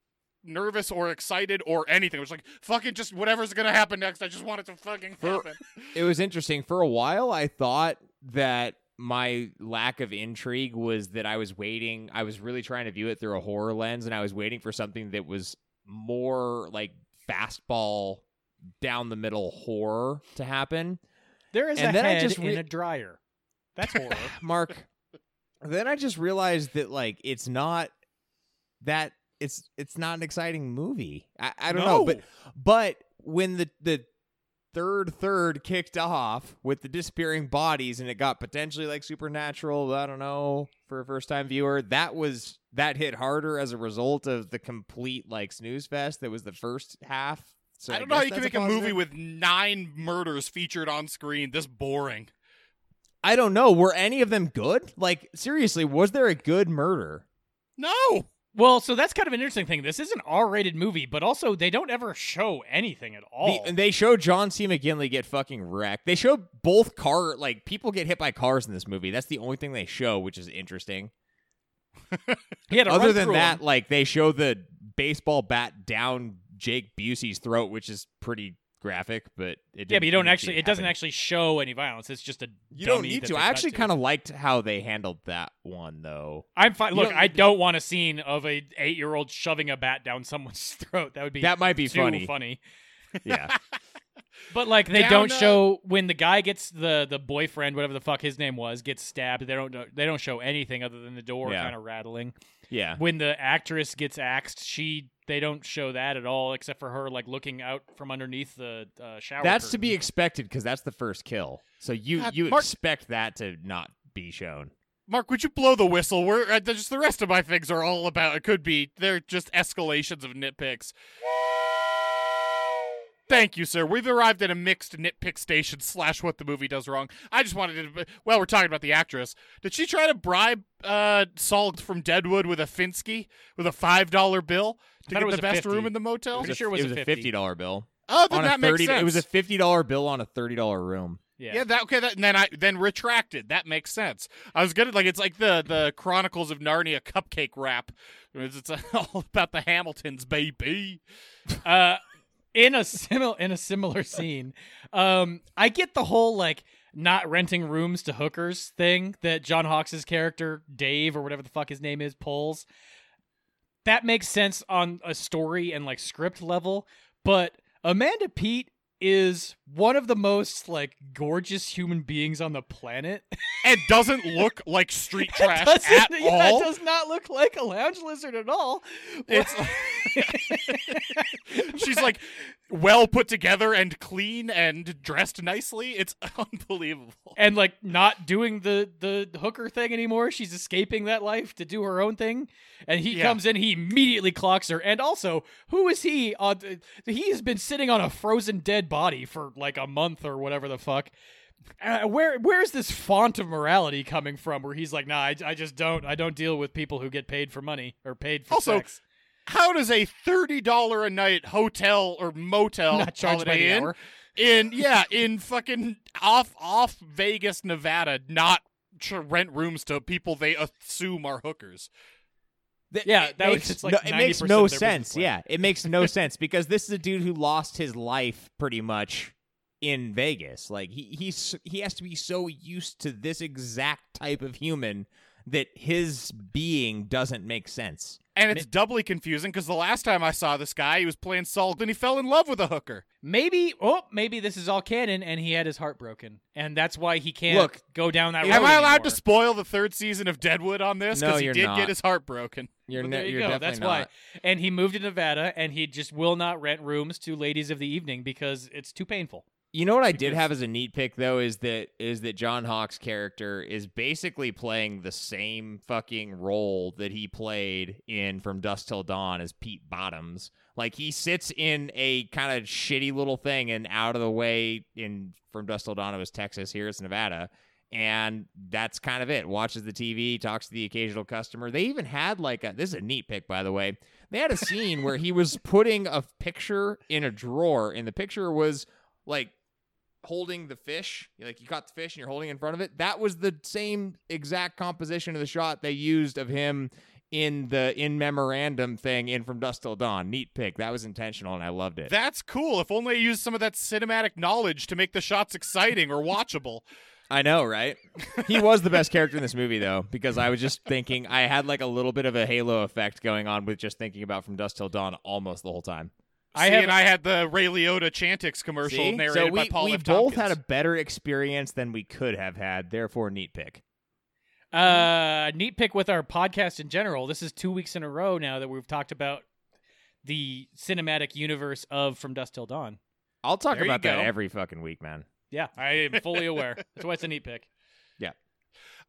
nervous or excited or anything. It was like fucking just whatever's gonna happen next. I just want it to fucking For- happen. it was interesting. For a while, I thought that my lack of intrigue was that I was waiting. I was really trying to view it through a horror lens, and I was waiting for something that was more like fastball down the middle horror to happen. There is And a then I head just in re- a dryer. That's horror. Mark, then I just realized that like it's not that it's it's not an exciting movie. I, I don't know, but but when the the third third kicked off with the disappearing bodies and it got potentially like supernatural, I don't know, for a first time viewer, that was that hit harder as a result of the complete like snooze fest that was the first half So I don't know how you can make a movie with nine murders featured on screen this boring. I don't know. Were any of them good? Like seriously, was there a good murder? No. Well, so that's kind of an interesting thing. This is an R-rated movie, but also they don't ever show anything at all. The- and they show John C. McGinley get fucking wrecked. They show both car like people get hit by cars in this movie. That's the only thing they show, which is interesting. he had to Other than that, 'em. like they show the baseball bat down Jake Busey's throat, which is pretty graphic, but it yeah, but you don't actually. It doesn't actually show any violence. It's just a. You don't need to. I actually kind of liked how they handled that one, though. I'm fine. you Look, don't I don't want a scene of a eight year old shoving a bat down someone's throat. That would be That might be funny. funny. Yeah, But like they Down, don't uh, show when the guy gets the the boyfriend, whatever the fuck his name was, gets stabbed. They don't they don't show anything other than the door Yeah. kind of rattling. yeah. When the actress gets axed, she they don't show that at all, except for her like looking out from underneath the uh, shower. That's to be expected because that's the first kill. So you God, you Mark- expect that to not be shown. Mark, would you blow the whistle? We're uh, just the rest of my things are all about. It could be they're just escalations of nitpicks. Thank you, sir. We've arrived at a mixed nitpick station slash what the movie does wrong. I just wanted to. Well, we're talking about the actress. Did she try to bribe uh, Sol from Deadwood with a Finsky with a five dollar bill to thought it get was the best 50. room in the motel? Pretty sure it was it was a a 50. dollar bill Oh, then that a makes sense. It was a fifty dollar bill on a thirty dollar room. yeah. Yeah, that okay. That and then I then retracted. That makes sense. I was gonna like it's like the the Chronicles of Narnia cupcake rap. It's, it's all about the Hamiltons, baby. uh, in a similar in a similar scene, um, I get the whole like not renting rooms to hookers thing that John Hawkes' character Dave or whatever the fuck his name is pulls. That makes sense on a story and like script level, but Amanda Peet is one of the most like gorgeous human beings on the planet. And doesn't look like street trash at yeah, all. It does not look like a lounge lizard at all. It's she's like well put together and clean and dressed nicely. It's unbelievable. and like not doing the the hooker thing anymore. She's escaping that life to do her own thing. And he Yeah. comes in, he immediately clocks her. And also, who is he? Uh, he has been sitting on a frozen dead body for like a month or whatever the fuck. Uh, where where is this font of morality coming from? Where he's like, nah, I, I just don't, I don't deal with people who get paid for money or paid for Also, sex. How does a thirty dollar a night hotel or motel Not charged by the Inn hour. in yeah in fucking off off Vegas, Nevada, not to rent rooms to people they assume are hookers? Th- Yeah, it that makes just, like, no, it makes no of their sense. Yeah, it makes no sense because this is a dude who lost his life pretty much in Vegas. Like he he's he has to be so used to this exact type of human that his being doesn't make sense. And it's doubly confusing because the last time I saw this guy, he was playing Sol and he fell in love with a hooker. Maybe, oh, maybe this is all canon, and he had his heart broken, and that's why he can't Look, go down that road. Am I allowed anymore. to spoil the third season of Deadwood on this? No, Because he you're did not. get his heart broken. You're, Well, ne- there you you're go. definitely That's not. why. And he moved to Nevada, and he just will not rent rooms to ladies of the evening because it's too painful. You know what I did have as a neat pick though is that is that John Hawkes' character is basically playing the same fucking role that he played in From Dusk Till Dawn as Pete Bottoms. Like he sits in a kind of shitty little thing and out of the way in From Dusk Till Dawn it was Texas, here it's Nevada. And that's kind of it. Watches the TV, talks to the occasional customer. They even had like a this is a neat pick, by the way. They had a scene where he was putting a picture in a drawer, and the picture was like holding the fish. Like you caught the fish and you're holding in front of it. That was the same exact composition of the shot they used of him in the in memorandum thing in From Dusk Till Dawn. Neat pick. That was intentional and I loved it. That's cool. If only I used some of that cinematic knowledge to make the shots exciting or watchable. I know, right? he was the best character in this movie though, because I was just thinking I had like a little bit of a halo effect going on with just thinking about From Dusk Till Dawn almost the whole time. I See, have- and I had the Ray Liotta Chantix commercial See? narrated so we, by Paul we F. both had a better experience than we could have had. Therefore, neat pick. Uh, neat pick with our podcast in general. This is two weeks in a row now that we've talked about the cinematic universe of From Dusk Till Dawn. I'll talk There about that every fucking week, man. Yeah, I am fully aware. That's why it's a neat pick. Yeah.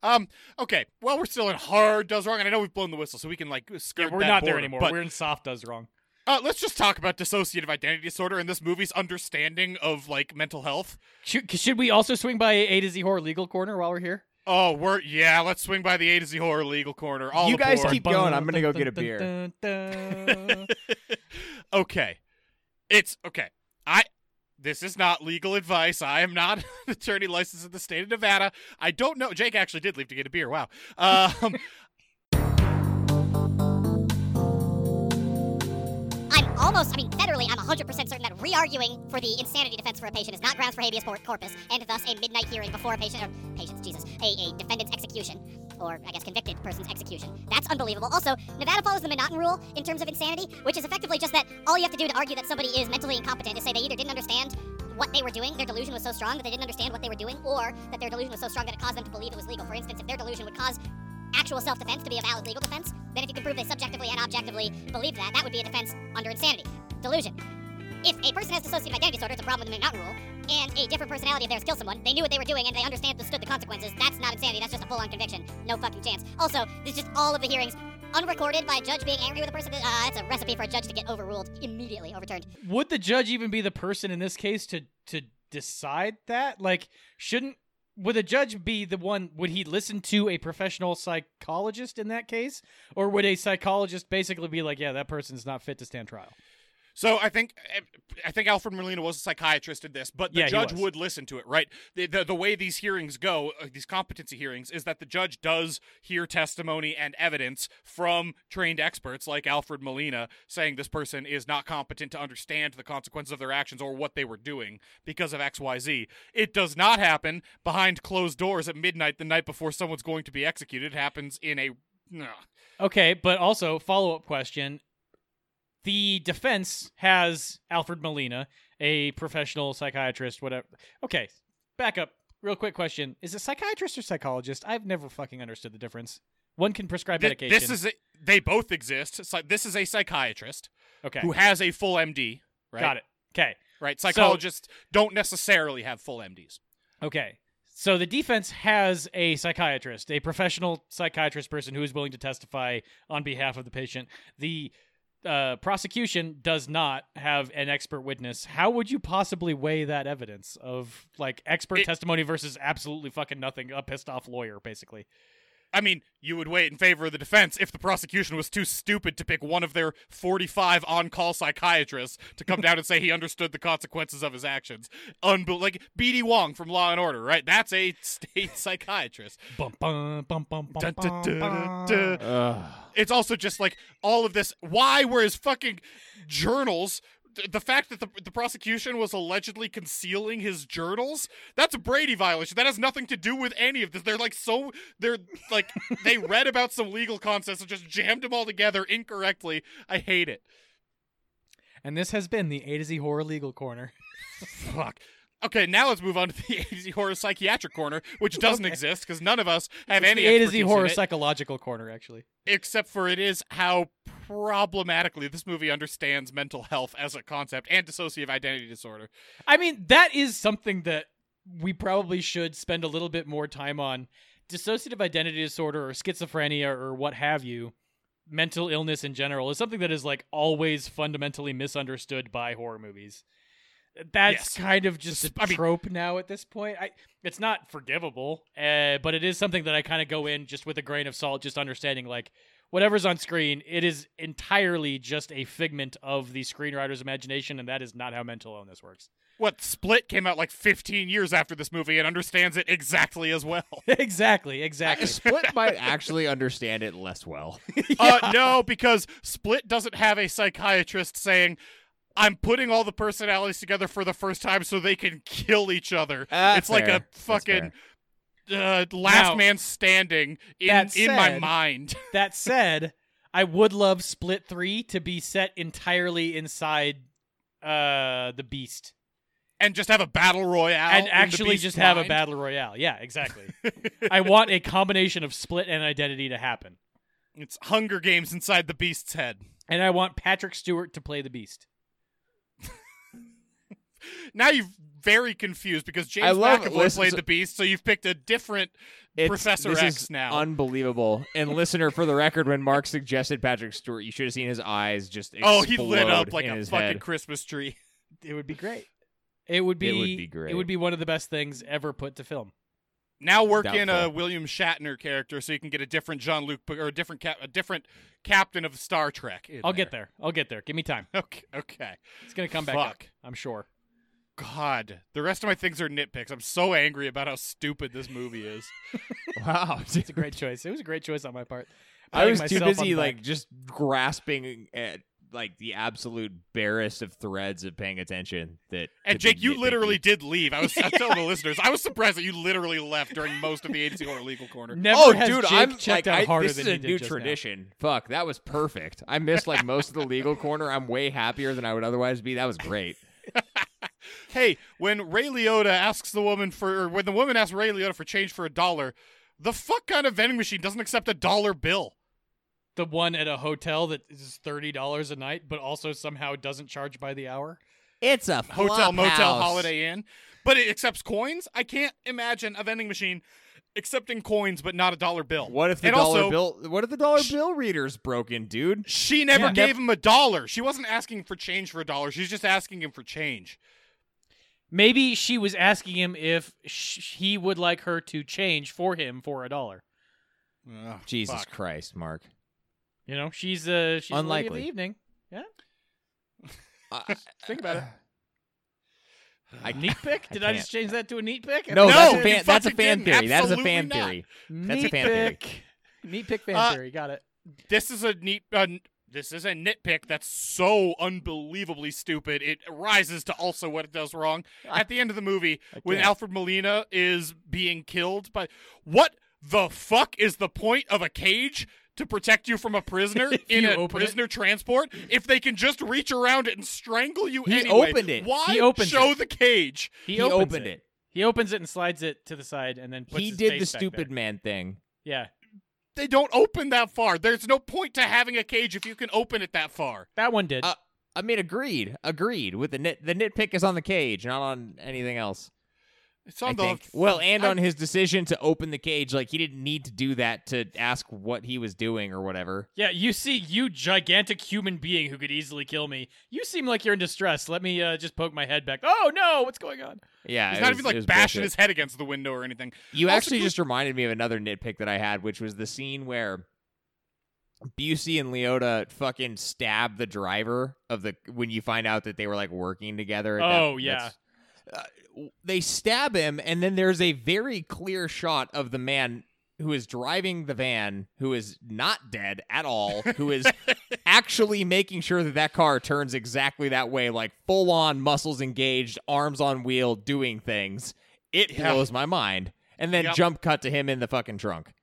Um. Okay. Well, we're still in hard does wrong, and I know we've blown the whistle, so we can like skirt. Yeah, we're that not there anymore. But We're in soft does wrong. Uh, let's just talk about dissociative identity disorder and this movie's understanding of like mental health. Should, should we also swing by A to Z horror legal corner while we're here? Oh, we're yeah. Let's swing by the A to Z horror legal corner. All You guys aboard. keep going. I'm gonna go get a beer. Okay. It's okay. I this is not legal advice. I am not an attorney licensed in the state of Nevada. I don't know. Jake actually did leave to get a beer. Wow. Um, almost, I mean, federally, I'm 100% certain that re-arguing for the insanity defense for a patient is not grounds for habeas corpus, and thus a midnight hearing before a patient, or patient's, Jesus, a, a defendant's execution, or I guess convicted person's execution. That's unbelievable. Also, Nevada follows the M'Naghten rule in terms of insanity, which is effectively just that all you have to do to argue that somebody is mentally incompetent is say they either didn't understand what they were doing, their delusion was so strong that they didn't understand what they were doing, or that their delusion was so strong that it caused them to believe it was legal. For instance, if their delusion would cause actual self-defense to be a valid legal defense, then if you can prove they subjectively and objectively believed that, that would be a defense under insanity. Delusion. If a person has dissociative identity disorder, it's a problem with the M'Naghten rule, and a different personality of theirs kills someone, they knew what they were doing and they understand understood the consequences. That's not insanity, that's just a full-on conviction. No fucking chance. Also, this is just all of the hearings unrecorded by a judge being angry with a person. Uh, it's a recipe for a judge to get overruled, immediately overturned. Would the judge even be the person in this case to to decide that? Like, shouldn't would the judge be the one? Would he listen to a professional psychologist in that case, or would a psychologist basically be like, "Yeah, that person's not fit to stand trial"? So I think I think Alfred Molina was a psychiatrist in this, but the Yeah, judge would listen to it, right? The, the the way these hearings go, uh, these competency hearings, is that the judge does hear testimony and evidence from trained experts like Alfred Molina saying this person is not competent to understand the consequences of their actions or what they were doing because of X Y Z. It does not happen behind closed doors at midnight the night before someone's going to be executed. It happens in a no. Okay, but also follow up question: the defense has Alfred Molina, a professional psychiatrist, whatever. Okay, back up. Real quick question: Is it psychiatrist or psychologist? I've never fucking understood the difference. One can prescribe Th- medication. This is a, they both exist. So this is a psychiatrist okay. who has a full MD. Right? Got it. Okay. Right. Psychologists don't necessarily have full MDs. Okay. So the defense has a psychiatrist, a professional psychiatrist person who is willing to testify on behalf of the patient. The uh, prosecution does not have an expert witness. How would you possibly weigh that evidence of like expert It- testimony versus absolutely fucking nothing, a pissed off lawyer, basically? I mean, you would wait in favor of the defense if the prosecution was too stupid to pick one of their 45 on-call psychiatrists to come down and say he understood the consequences of his actions. Unbel- like B.D. Wong from Law and Order, right? That's a state psychiatrist. It's also just like all of this. Why were his fucking journals? Th- The fact that the, the prosecution was allegedly concealing his journals, that's a Brady violation. That has nothing to do with any of this. They're like so, they're like, they read about some legal concepts and just jammed them all together incorrectly. I hate it. And this has been the A to Z Horror Legal Corner. Fuck. Okay, now let's move on to the A to Z horror psychiatric corner, which doesn't Okay. exist because none of us have It's any A to Z Horror. Psychological Corner, actually. except for it is how problematically this movie understands mental health as a concept and dissociative identity disorder. I mean, that is something that we probably should spend a little bit more time on. Dissociative identity disorder or schizophrenia or what have you, mental illness in general, is something that is like always fundamentally misunderstood by horror movies. That's Yes. kind of just a I mean- trope now at this point. I, it's not forgivable, uh, but it is something that I kind of go in just with a grain of salt, just understanding like whatever's on screen, it is entirely just a figment of the screenwriter's imagination, and that is not how mental illness works. What Split came out like 15 years after this movie and understands it exactly as well. exactly, exactly. Split might actually understand it less well. Uh, no, because Split doesn't have a psychiatrist saying, "I'm putting all the personalities together for the first time so they can kill each other." Ah, it's like a fucking uh, last Now, man standing in that in my mind. that said, I would love Split 3 to be set entirely inside uh the Beast. and just have a battle royale and actually Beast's just have a battle royale. Yeah, exactly. I want a combination of Split and Identity to happen. It's Hunger Games inside the Beast's head. And I want Patrick Stewart to play the Beast. Now you've very confused because James I love- McAvoy listen, played so- the Beast, so you've picked a different Professor this X is now. unbelievable. And listener, for the record, when Mark suggested Patrick Stewart, you should have seen his eyes just oh, he lit up like a fucking head. Christmas tree. It would be great. It would be. It would be great. It would be one of the best things ever put to film. Now work in a William Shatner character so you can get a different Jean Luc or a different cap, a different captain of Star Trek. I'll get there. I'll get there. Give me time. Okay, okay. It's gonna come back up. I'm sure. God, the rest of my things are nitpicks. I'm so angry about how stupid this movie is. Wow, It's a great choice. It was a great choice on my part. I was too busy like back. just grasping at like the absolute barest of threads of paying attention. That And Jake, you nitpicky. literally did leave. I was I'm telling the listeners, I was surprised that you literally left during most of the agency or legal corner. Never oh, has dude, Jake I'm checked like, out I, harder this than is he a did new just now. tradition. Fuck, that was perfect. I missed like most of the legal corner. I'm way happier than I would otherwise be. That was great. Hey, when Ray Liotta asks the woman for, or when the woman asks Ray Liotta for change for a dollar, the fuck kind of vending machine doesn't accept a dollar bill? The one at a hotel that is thirty dollars a night, but also somehow doesn't charge by the hour. It's a Hotel, motel, house. Holiday Inn, but it accepts coins. I can't imagine a vending machine accepting coins but not a dollar bill. What if the and dollar also, bill? What if the dollar bill reader's broken, dude? She never Yeah. gave him a dollar. She wasn't asking for change for a dollar. She's just asking him for change. Maybe she was asking him if sh- he would like her to change for him for a dollar. Ugh, Jesus fuck. Christ, Mark. You know, she's uh she's the lady of Unlikely. the evening. Yeah, I- think about it. I Neat pick? Did I, can't. just change that to a neat pick? No, No, that's a you fan. That's a fan didn't. theory. That is a fan not. theory. That's a neat fan theory. pick. Neat pick fan Uh, theory. Got it. This is a neat. Uh, this is a nitpick that's so unbelievably stupid. It rises to also what it does wrong. At the end of the movie, when. Alfred Molina is being killed by what the fuck is the point of a cage to protect you from a prisoner in a open it. prisoner transport if they can just reach around it and strangle you He anyway? opened it. Why He opens show it. the cage? He, He opens opened it. it. He opens it and slides it to the side, and then puts He his did face the back stupid there. man thing. Yeah, They don't open that far. There's no point to having a cage if you can open it that far. that one did. Uh, I mean, agreed. Agreed. With the nit, the nitpick is on the cage, not on anything else. It's I the think. Well, and I- on his decision to open the cage, like he didn't need to do that to ask what he was doing or whatever. yeah, you see, you gigantic human being who could easily kill me. You seem like you're in distress. Let me uh, just poke my head back. Oh no, what's going on? Yeah, He's not was- even like bashing bullshit. his head against the window or anything. You Also, actually just reminded me of another nitpick that I had, which was the scene where Busey and Liotta fucking stab the driver of the when you find out that they were like working together. at that- Oh, yeah. Uh, they stab him, and then there's a very clear shot of the man who is driving the van, who is not dead at all, who is actually making sure that that car turns exactly that way, like full on muscles engaged, arms on wheel, doing things. It Yeah. blows my mind. And then Yep. jump cut to him in the fucking trunk.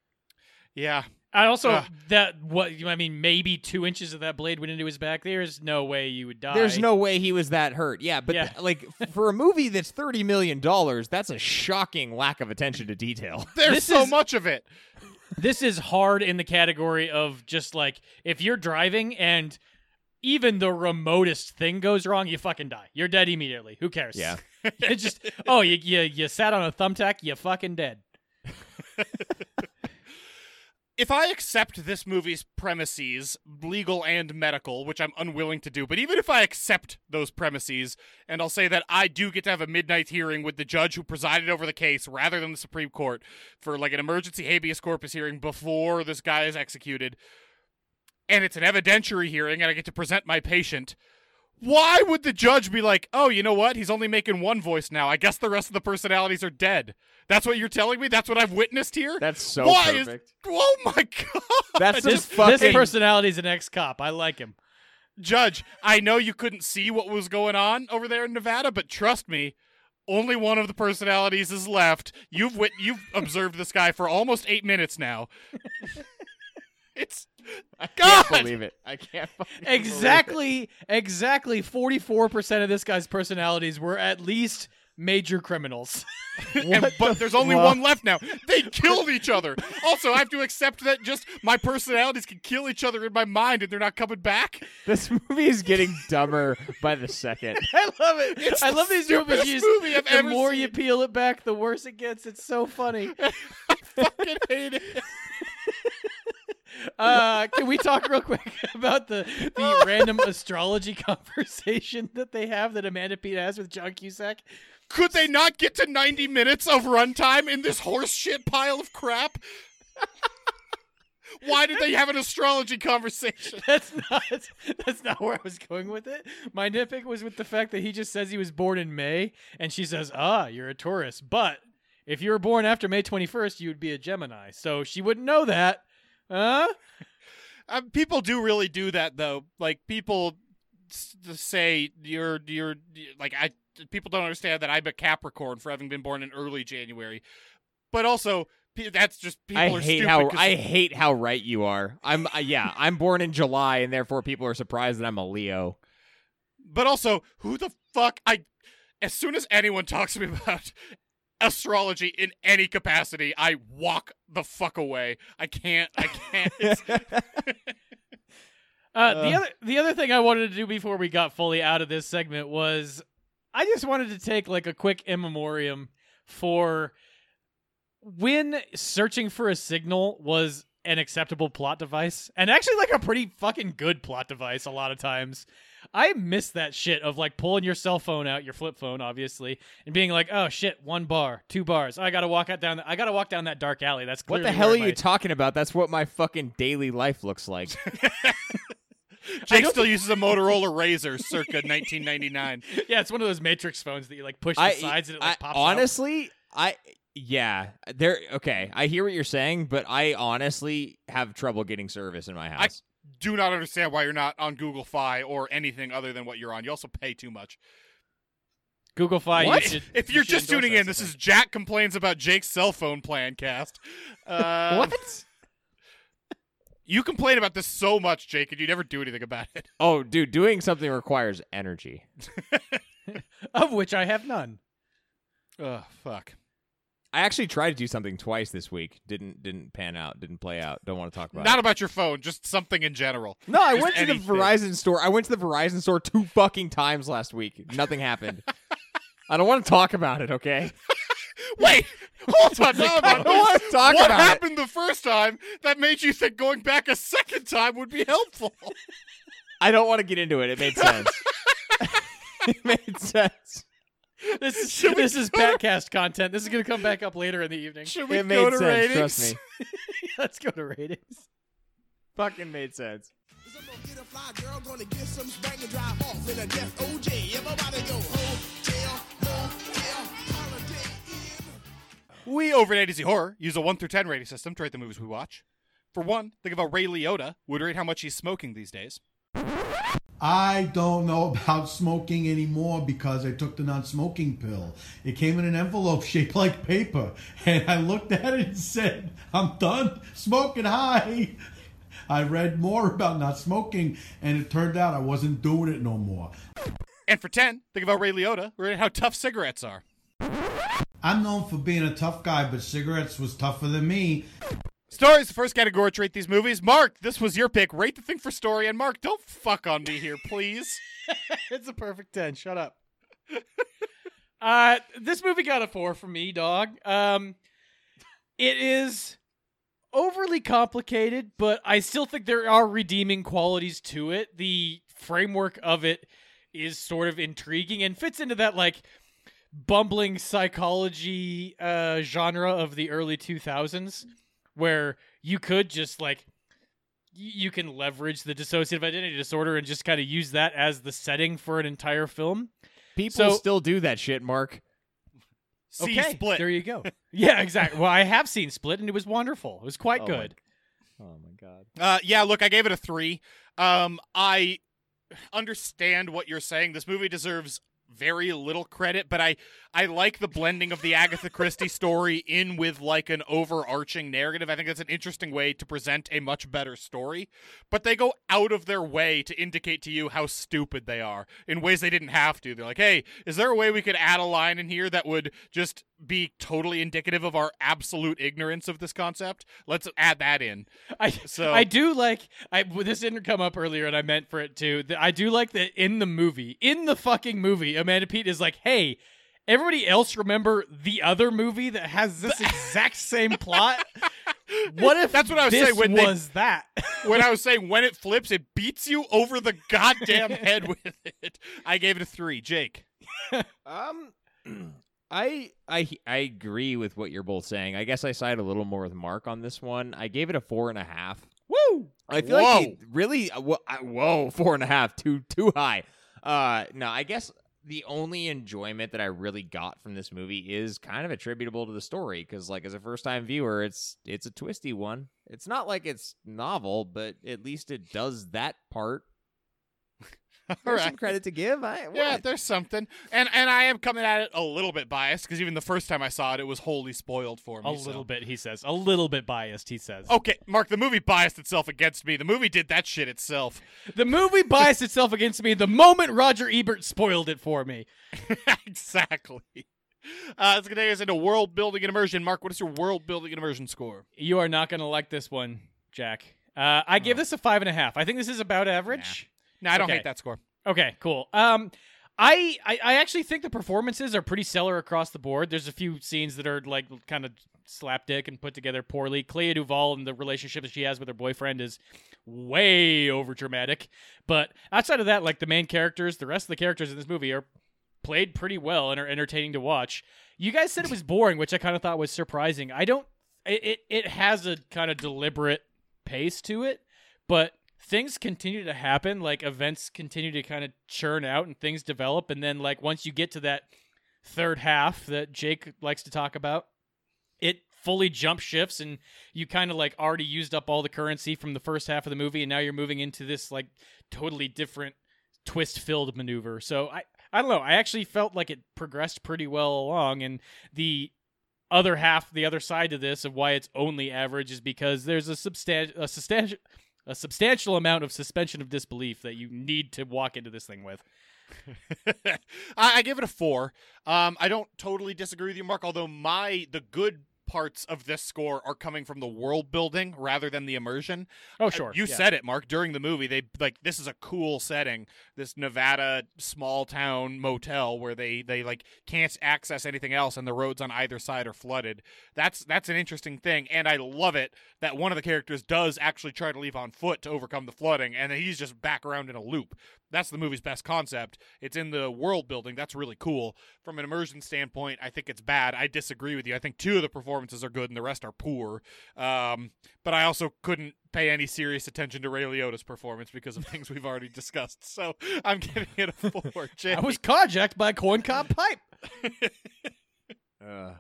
Yeah. I also Ugh. that what I mean, maybe two inches of that blade went into his back. There's no way you would die. There's no way he was that hurt. Yeah, but Yeah. th- like for a movie that's thirty million dollars, that's a shocking lack of attention to detail. There's This so is- much of it. This is hard in the category of just like if you're driving and even the remotest thing goes wrong, you fucking die. You're dead immediately. Who cares? Yeah. it's just oh you you you sat on a thumbtack, you fucking dead. If I accept this movie's premises, legal and medical, which I'm unwilling to do, but even if I accept those premises, and I'll say that I do get to have a midnight hearing with the judge who presided over the case rather than the Supreme Court for like an emergency habeas corpus hearing before this guy is executed, and it's an evidentiary hearing and I get to present my patient. Why would the judge be like, oh, you know what? He's only making one voice now. I guess the rest of the personalities are dead. That's what you're telling me? That's what I've witnessed here? That's so Why perfect. Is, oh my god! That's This, fucking. this personality is an ex cop. I like him. Judge, I know you couldn't see what was going on over there in Nevada, but trust me, only one of the personalities is left. You've wit- you've observed this guy for almost eight minutes now. it's I can't God! believe it. I can't. fucking believe it. Exactly, exactly. Forty-four percent of this guy's personalities were at least major criminals. and, but there's only fuck? one left now. They killed each other. Also, I have to accept that just my personalities can kill each other in my mind, and they're not coming back. This movie is getting dumber by the second. I love it. It's I the love these movies. stupidest You just- movie I've the ever more you peel it back, the worse it gets. It's so funny. I fucking hate it. Uh, can we talk real quick about the the random astrology conversation that they have that Amanda Peet has with John Cusack? Could they not get to 90 minutes of runtime in this horse shit pile of crap? Why did they have an astrology conversation? That's not that's not where I was going with it. My nitpick was with the fact that he just says he was born in May, and she says, "Ah, you're a Taurus, but if you were born after May 21st, you would be a Gemini." So she wouldn't know that, huh? Um, people do really do that though. Like people s- say you're you're like I people don't understand that I'm a Capricorn for having been born in early January, but also that's just people I are hate stupid. how 'cause- I hate how right you are. I'm uh, yeah, I'm born in July and therefore people are surprised that I'm a Leo. but also who the fuck I as soon as anyone talks to me about astrology in any capacity, I walk the fuck away. I can't. I can't. It's, Uh, the other the other thing I wanted to do before we got fully out of this segment was I just wanted to take like a quick in memoriam for when searching for a signal was an acceptable plot device and actually like a pretty fucking good plot device a lot of times. I miss that shit of like pulling your cell phone out, your flip phone, obviously, and being like, "Oh shit, one bar, two bars. Oh, I gotta walk out down. The, I gotta walk down that dark alley. That's What the hell are where you talking about? That's what my fucking daily life looks like. Jake still uses a Motorola RAZR, circa 1999. yeah, it's one of those Matrix phones that you like push the I, sides and it I- like pops out. honestly, I yeah, there. Okay, I hear what you're saying, but I honestly have trouble getting service in my house. I do not understand why you're not on Google Fi or anything other than what you're on. You also pay too much. Google Fi. What? You should, If you you're should just tuning in, this is. Jack complains about Jake's cell phone plan cast. Uh, what? You complain about this so much, Jake, and you never do anything about it. Oh, dude, doing something requires energy. of which I have none. Oh fuck. I actually tried to do something twice this week. Didn't didn't pan out. Didn't play out. Don't want to talk about it. Not it. about your phone, just something in general. No, I Just went to the. Verizon store. I went to the Verizon store two fucking times last week. Nothing happened. I don't want to talk about it, okay? Wait, hold on. Now I'm I on don't wanna this. talk what about it. happened the first time that made you think going back a second time would be helpful? I don't want to get into it. It made sense. it made sense. This is Should this is Batcast content. This is gonna come back up later in the evening. Should we It go made to sense. ratings? Trust me. Let's go to ratings. Fucking made sense. Some gonna get a fly girl, gonna get some spank and drive off in a death OJ. Everybody go hotel, We over at ADC Horror use a 1 through 10 rating system to rate the movies we watch. For one, think of how Ray Liotta would rate how much he's smoking these days. I don't know about smoking anymore because I took the non-smoking pill. It came in an envelope shaped like paper, and I looked at it and said, "I'm done smoking." high. I read more about not smoking, and it turned out I wasn't doing it no more. And for 10, think about Ray Liotta rate how tough cigarettes are. I'm known for being a tough guy, but cigarettes was tougher than me. Stories, the first category to rate these movies. Mark, this was your pick. Rate the thing for story. And Mark, don't fuck on me here, please. it's a perfect 10. Shut up. uh this movie got a 4 from me, dog. Um it is overly complicated, but I still think there are redeeming qualities to it. The framework of it is sort of intriguing and fits into that like bumbling psychology uh genre of the early 2000s where you could just like you can leverage the dissociative identity disorder and just kind of use that as the setting for an entire film. People So- still do that shit, Mark. See okay, Split. There you go. yeah, exactly. Well, I have seen Split and it was wonderful. It was quite Oh my good. Oh my god. Uh, yeah, look, I gave it a three. Um, I understand what you're saying. This movie deserves very little credit, but I I like the blending of the Agatha Christie story in with like an overarching narrative. I think that's an interesting way to present a much better story. But they go out of their way to indicate to you how stupid they are in ways they didn't have to. They're like, "Hey, is there a way we could add a line in here that would just be totally indicative of our absolute ignorance of this concept? Let's add that in." I So- I do like I this didn't come up earlier and I meant for it to. I do like that in the movie, in the fucking movie, Amanda Peet is like, "Hey, everybody else remember the other movie that has this exact same plot? What if That's what I was saying when they- was that? when I was saying when it flips, it beats you over the goddamn head with it. I gave it a three. Jake. Um, I I I agree with what you're both saying. I guess I side a little more with Mark on this one. I gave it a four and a half. Woo! I feel like it Whoa. really uh, whoa four and a half too too high. Uh, no, I guess the only enjoyment that I really got from this movie is kind of attributable to the story because, like, as a first time viewer, it's it's a twisty one. It's not like it's novel, but at least it does that part. All There's right. some credit to give. I, Yeah, what? there's something, and and I am coming at it a little bit biased because even the first time I saw it, it was wholly spoiled for me. A so- little bit, he says. A little bit biased, he says. Okay, Mark, the movie biased itself against me. The movie did that shit itself. The movie biased itself against me the moment Roger Ebert spoiled it for me. exactly. Uh, let's get us into world building and immersion. Mark, what is your world building and immersion score? You are not going to like this one, Jack. Uh, I give this a five and a half. I think this is about average. No, I don't Okay. hate that score. Okay, cool. Um, I, I I actually think the performances are pretty stellar across the board. There's a few scenes that are like kind of slapdick and put together poorly. Clea DuVall and the relationship that she has with her boyfriend is way over dramatic. But outside of that, like the main characters, the rest of the characters in this movie are played pretty well and are entertaining to watch. You guys said it was boring, which I kind of thought was surprising. I don't. It it, it has a kind of deliberate pace to it, but things continue to happen like events continue to kind of churn out and things develop and then like once you get to that third half that Jake likes to talk about it fully jump shifts and you kind of like already used up all the currency from the first half of the movie and now you're moving into this like totally different twist filled maneuver. So i i don't know i actually felt like it progressed pretty well along and the other half the other side to this of why it's only average is because there's a substantial a substantial a substantial amount of suspension of disbelief that you need to walk into this thing with. I, I give it a four. Um, I don't totally disagree with you, Mark. Although my the good parts of this score are coming from the world building rather than the immersion. Oh, Uh, sure. You yeah. said it, Mark. During the movie, they like this is a cool setting. This Nevada small town motel where they they like can't access anything else, and the roads on either side are flooded. That's that's an interesting thing, and I love it that one of the characters does actually try to leave on foot to overcome the flooding, and then he's just back around in a loop. That's the movie's best concept. It's in the world building. That's really cool. From an immersion standpoint, I think it's bad. I disagree with you. I think two of the performances are good and the rest are poor. Um, but I also couldn't pay any serious attention to Ray Liotta's performance because of things we've already discussed. So I'm giving it a four. Jake. I was carjacked by a corncob pipe. Uh,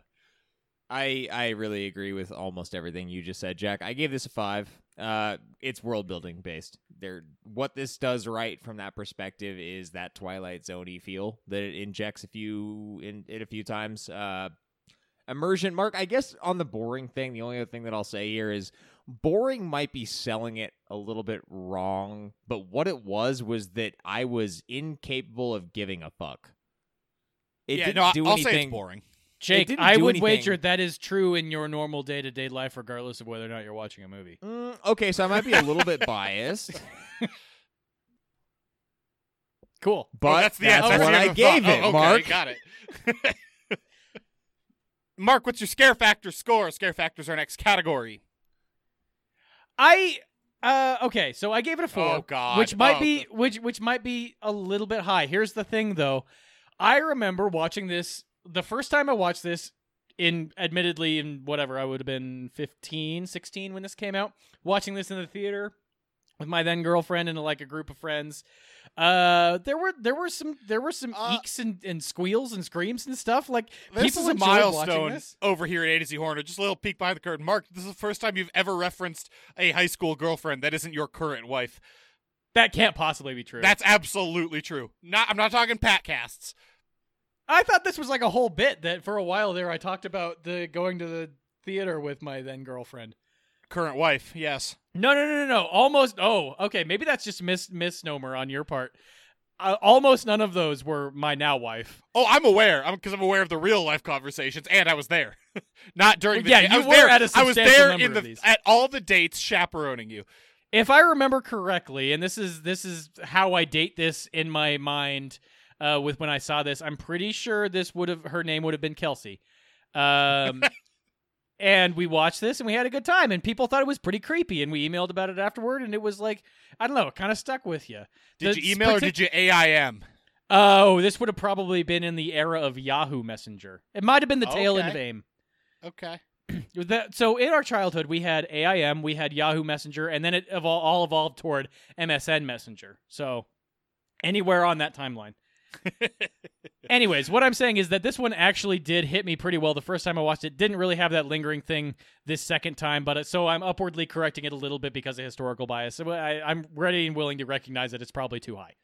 I I really agree with almost everything you just said, Jack. I gave this a five. Uh, it's world building based. There, what this does right from that perspective is that Twilight Zoney feel that it injects a few in it a few times. Uh, immersion, Mark. I guess on the boring thing, the only other thing that I'll say here is boring might be selling it a little bit wrong, but what it was was that I was incapable of giving a fuck. It yeah, didn't no, do I'll anything. boring. Jake, didn't I do would anything. wager that is true in your normal day to day life, regardless of whether or not you're watching a movie. Mm, okay, so I might be a little bit biased, Cool. but Oh, that's the that's, that's what I of the thought. gave it, Oh, okay, Mark. Got it. Mark, what's your scare factor score? Scare factors are our next category. I uh okay, so I gave it a four, Oh, God. which might Oh, be which which might be a little bit high. Here's the thing though. I remember watching this the first time I watched this in admittedly in whatever I would have been 15, 16 when this came out, watching this in the theater with my then girlfriend and like a group of friends. Uh there were there were some there were some Uh, eeks and, and squeals and screams and stuff like This people is a milestone over here at A to Z Horror. Just a little peek behind the curtain. Mark, this is the first time you've ever referenced a high school girlfriend that isn't your current wife. That can't possibly be true. That's absolutely true. Not, I'm not talking pat casts. I thought this was like a whole bit that for a while there I talked about the going to the theater with my then girlfriend. Current wife, yes. No, no, no, no, no. Almost. Oh, okay. Maybe that's just mis- misnomer on your part. Uh, almost none of those were my now wife. Oh, I'm aware. I'm because I'm aware of the real life conversations, and I was there. Not during Well, the yeah. I you was were there. at a I was substantial there number in of these. at all the dates chaperoning you. If I remember correctly, and this is this is how I date this in my mind. Uh, with when I saw this. I'm pretty sure this would have her name would have been Kelsey. Um, and we watched this and we had a good time and people thought it was pretty creepy and we emailed about it afterward and it was like I don't know, it kind of stuck with you. Did you email or did you AIM? Oh, this would have probably been in the era of Yahoo Messenger. It might have been the tail end of AIM. Okay. That, so in our childhood, we had AIM, we had Yahoo Messenger, and then it evol- all evolved toward MSN Messenger. So anywhere on that timeline. Anyways, what I'm saying is that this one actually did hit me pretty well the first time I watched it. Didn't really have that lingering thing this second time, but it, so I'm upwardly correcting it a little bit because of historical bias. So I, I'm ready and willing to recognize that it's probably too high.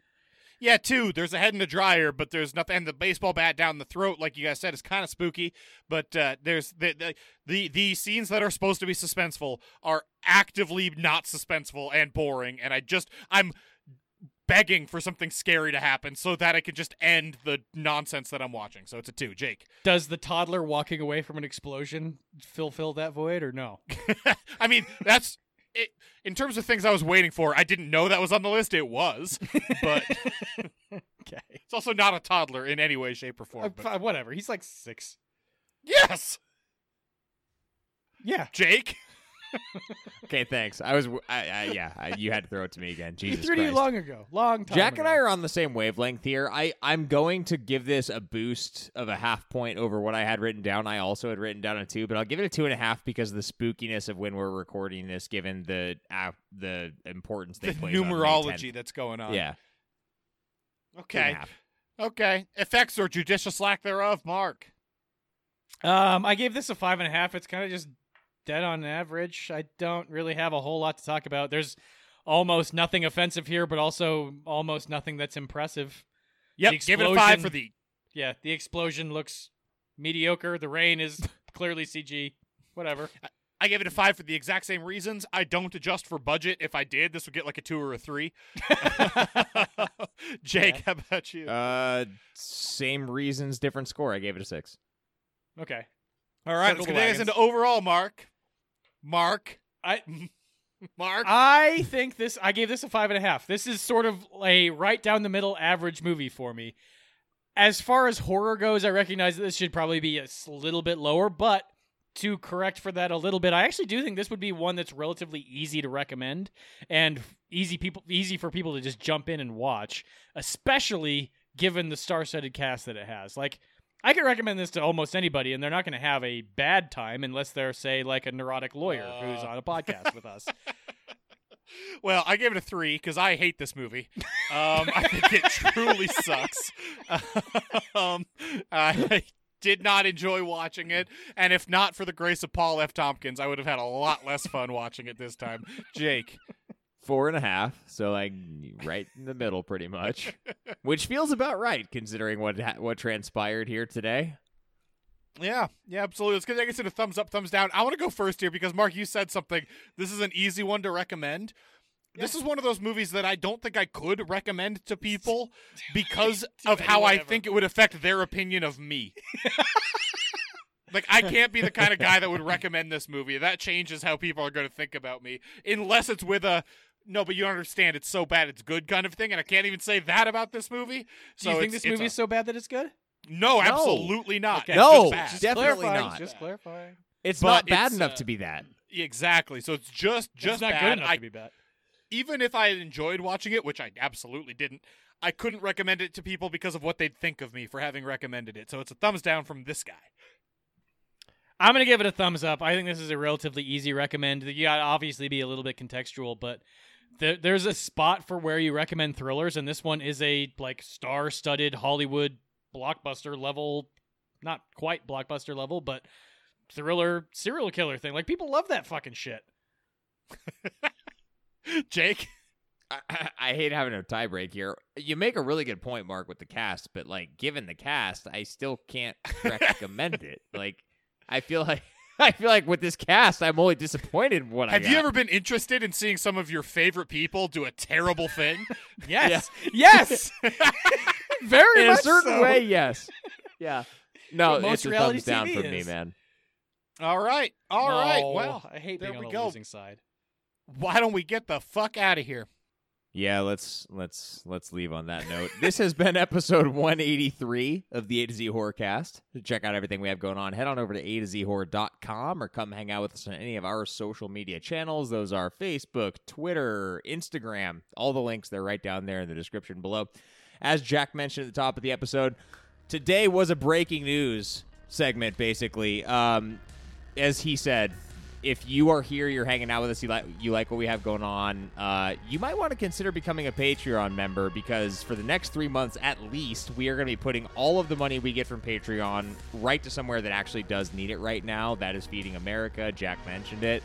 Yeah, two. There's a head in the dryer, but there's nothing. And the baseball bat down the throat, like you guys said, is kind of spooky. But uh, there's the, the the the scenes that are supposed to be suspenseful are actively not suspenseful and boring. And I just I'm begging for something scary to happen so that I can just end the nonsense that I'm watching. So it's a two, Jake. Does the toddler walking away from an explosion fulfill that void or no? I mean, that's it. In terms of things I was waiting for, I didn't know that was on the list. It was, but okay. it's also not a toddler in any way, shape, or form. Uh, but- whatever. He's like six. yes, Yeah. Jake. Okay, thanks. I was, w- I, I, yeah, I, you had to throw it to me again. He Jesus threw to you long ago. Long time Jack ago. and I are on the same wavelength here. I, I'm going to give this a boost of a half point over what I had written down. I also had written down a two, but I'll give it a two and a half because of the spookiness of when we're recording this, given the uh, the importance they the place numerology 10th. that's going on. Yeah, two and a Okay. Okay. Effects or judicious lack thereof, Mark. Um, I gave this a five and a half. It's kind of just dead on average. I don't really have a whole lot to talk about. There's almost nothing offensive here, but also almost nothing that's impressive. Yep. Give it a five for the. Yeah, the explosion looks mediocre. The rain is clearly CG. Whatever. I gave it a five for the exact same reasons. I don't adjust for budget. If I did, this would get like a two or a three. Jake, how about you? Uh, same reasons, different score. I gave it a six. Okay. All right, circle let's the get this into overall, Mark. Mark. I Mark. I think this. I gave this a five and a half. This is sort of a right down the middle average movie for me. As far as horror goes, I recognize that this should probably be a little bit lower, but to correct for that a little bit, I actually do think this would be one that's relatively easy to recommend and easy people easy for people to just jump in and watch, especially given the star-studded cast that it has. Like I could recommend this to almost anybody, and they're not going to have a bad time unless they're, say, like a neurotic lawyer who's Uh. on a podcast with us. Well, I gave it a three because I hate this movie. Um, I think it truly sucks. um, I did not enjoy watching it, and if not for the grace of Paul F. Tompkins, I would have had a lot less fun watching it this time. Jake, Four and a half, so like right in the middle, pretty much, which feels about right considering what ha- what transpired here today. yeah, yeah, absolutely. Let's get I guess a thumbs up, thumbs down. I want to go first here because Mark, you said something. This is an easy one to recommend. This is one of those movies that I don't think I could recommend to people because of how I whatever. think it would affect their opinion of me. like I can't be the kind of guy that would recommend this movie. That changes how people are going to think about me unless it's with a no, but you don't understand. It's so bad, it's good kind of thing, and I can't even say that about this movie. Do you think this movie it's is so bad that it's good? no, absolutely not. Okay. No, just definitely clarifying, not. Just clarifying. It's But not bad it's, enough uh, to be that. exactly. So it's just just it's not bad. good enough I to be bad. even if I had enjoyed watching it, which I absolutely didn't, I couldn't recommend it to people because of what they'd think of me for having recommended it. So it's a thumbs down from this guy. I'm gonna give it a thumbs up. I think this is a relatively easy recommend. You gotta obviously be a little bit contextual, but there, there's a spot for where you recommend thrillers, and this one is a like star-studded Hollywood blockbuster level, not quite blockbuster level, but thriller serial killer thing. Like people love that fucking shit. Jake, I, I- I hate having a tie break here. You make a really good point, Mark, with the cast, but like given the cast, I still can't recommend it. Like I feel like I feel like with this cast, I'm only disappointed in what I have you ever been interested in seeing some of your favorite people do a terrible thing? Yes, yes, very in a certain so. way, yes. Yeah. No, most it's a reality thumbs down TV from me, man. All right, all right. No, Well, I hate there being we on go. the losing side. why don't we get the fuck out of here? Yeah, let's let's let's leave on that note. this has been episode 183 of the A to Z. To check out everything we have going on, head on over to a to z horror.com or come hang out with us on any of our social media channels. Those are Facebook, Twitter, Instagram. All the links they're right down there in the description below. As Jack mentioned at the top of the episode, today was a breaking news segment basically. Um as he said, if you are here, you're hanging out with us, you like you like what we have going on, uh, you might want to consider becoming a Patreon member because for the next three months at least, we are going to be putting all of the money we get from Patreon right to somewhere that actually does need it right now. That is Feeding America. Jack mentioned it.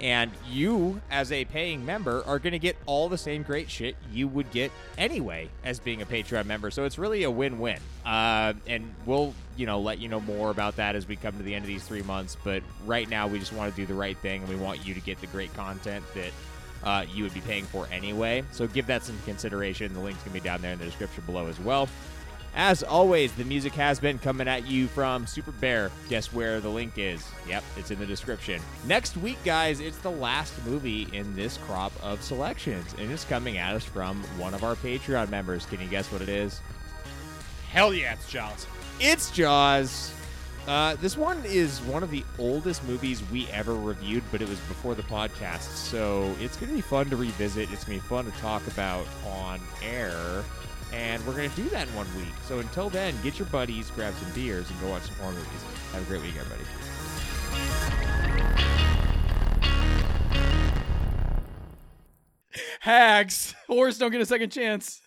And you, as a paying member, are going to get all the same great shit you would get anyway as being a Patreon member. So it's really a win-win. Uh, and we'll, you know, let you know more about that as we come to the end of these three months. But right now, we just want to do the right thing, and we want you to get the great content that uh, you would be paying for anyway. So give that some consideration. The link's going to be down there in the description below as well. As always, the music has been coming at you from Superbare. Guess where the link is? Yep, it's in the description. Next week, guys, it's the last movie in this crop of selections, and it's coming at us from one of our Patreon members. Can you guess what it is? Hell yeah, it's Jaws. It's Jaws. Uh, this one is one of the oldest movies we ever reviewed, but it was before the podcast, so it's going to be fun to revisit. It's going to be fun to talk about on air, and we're going to do that in one week. So until then, get your buddies, grab some beers, and go watch some horror movies. Have a great week, everybody. Hags. Horrors don't get a second chance.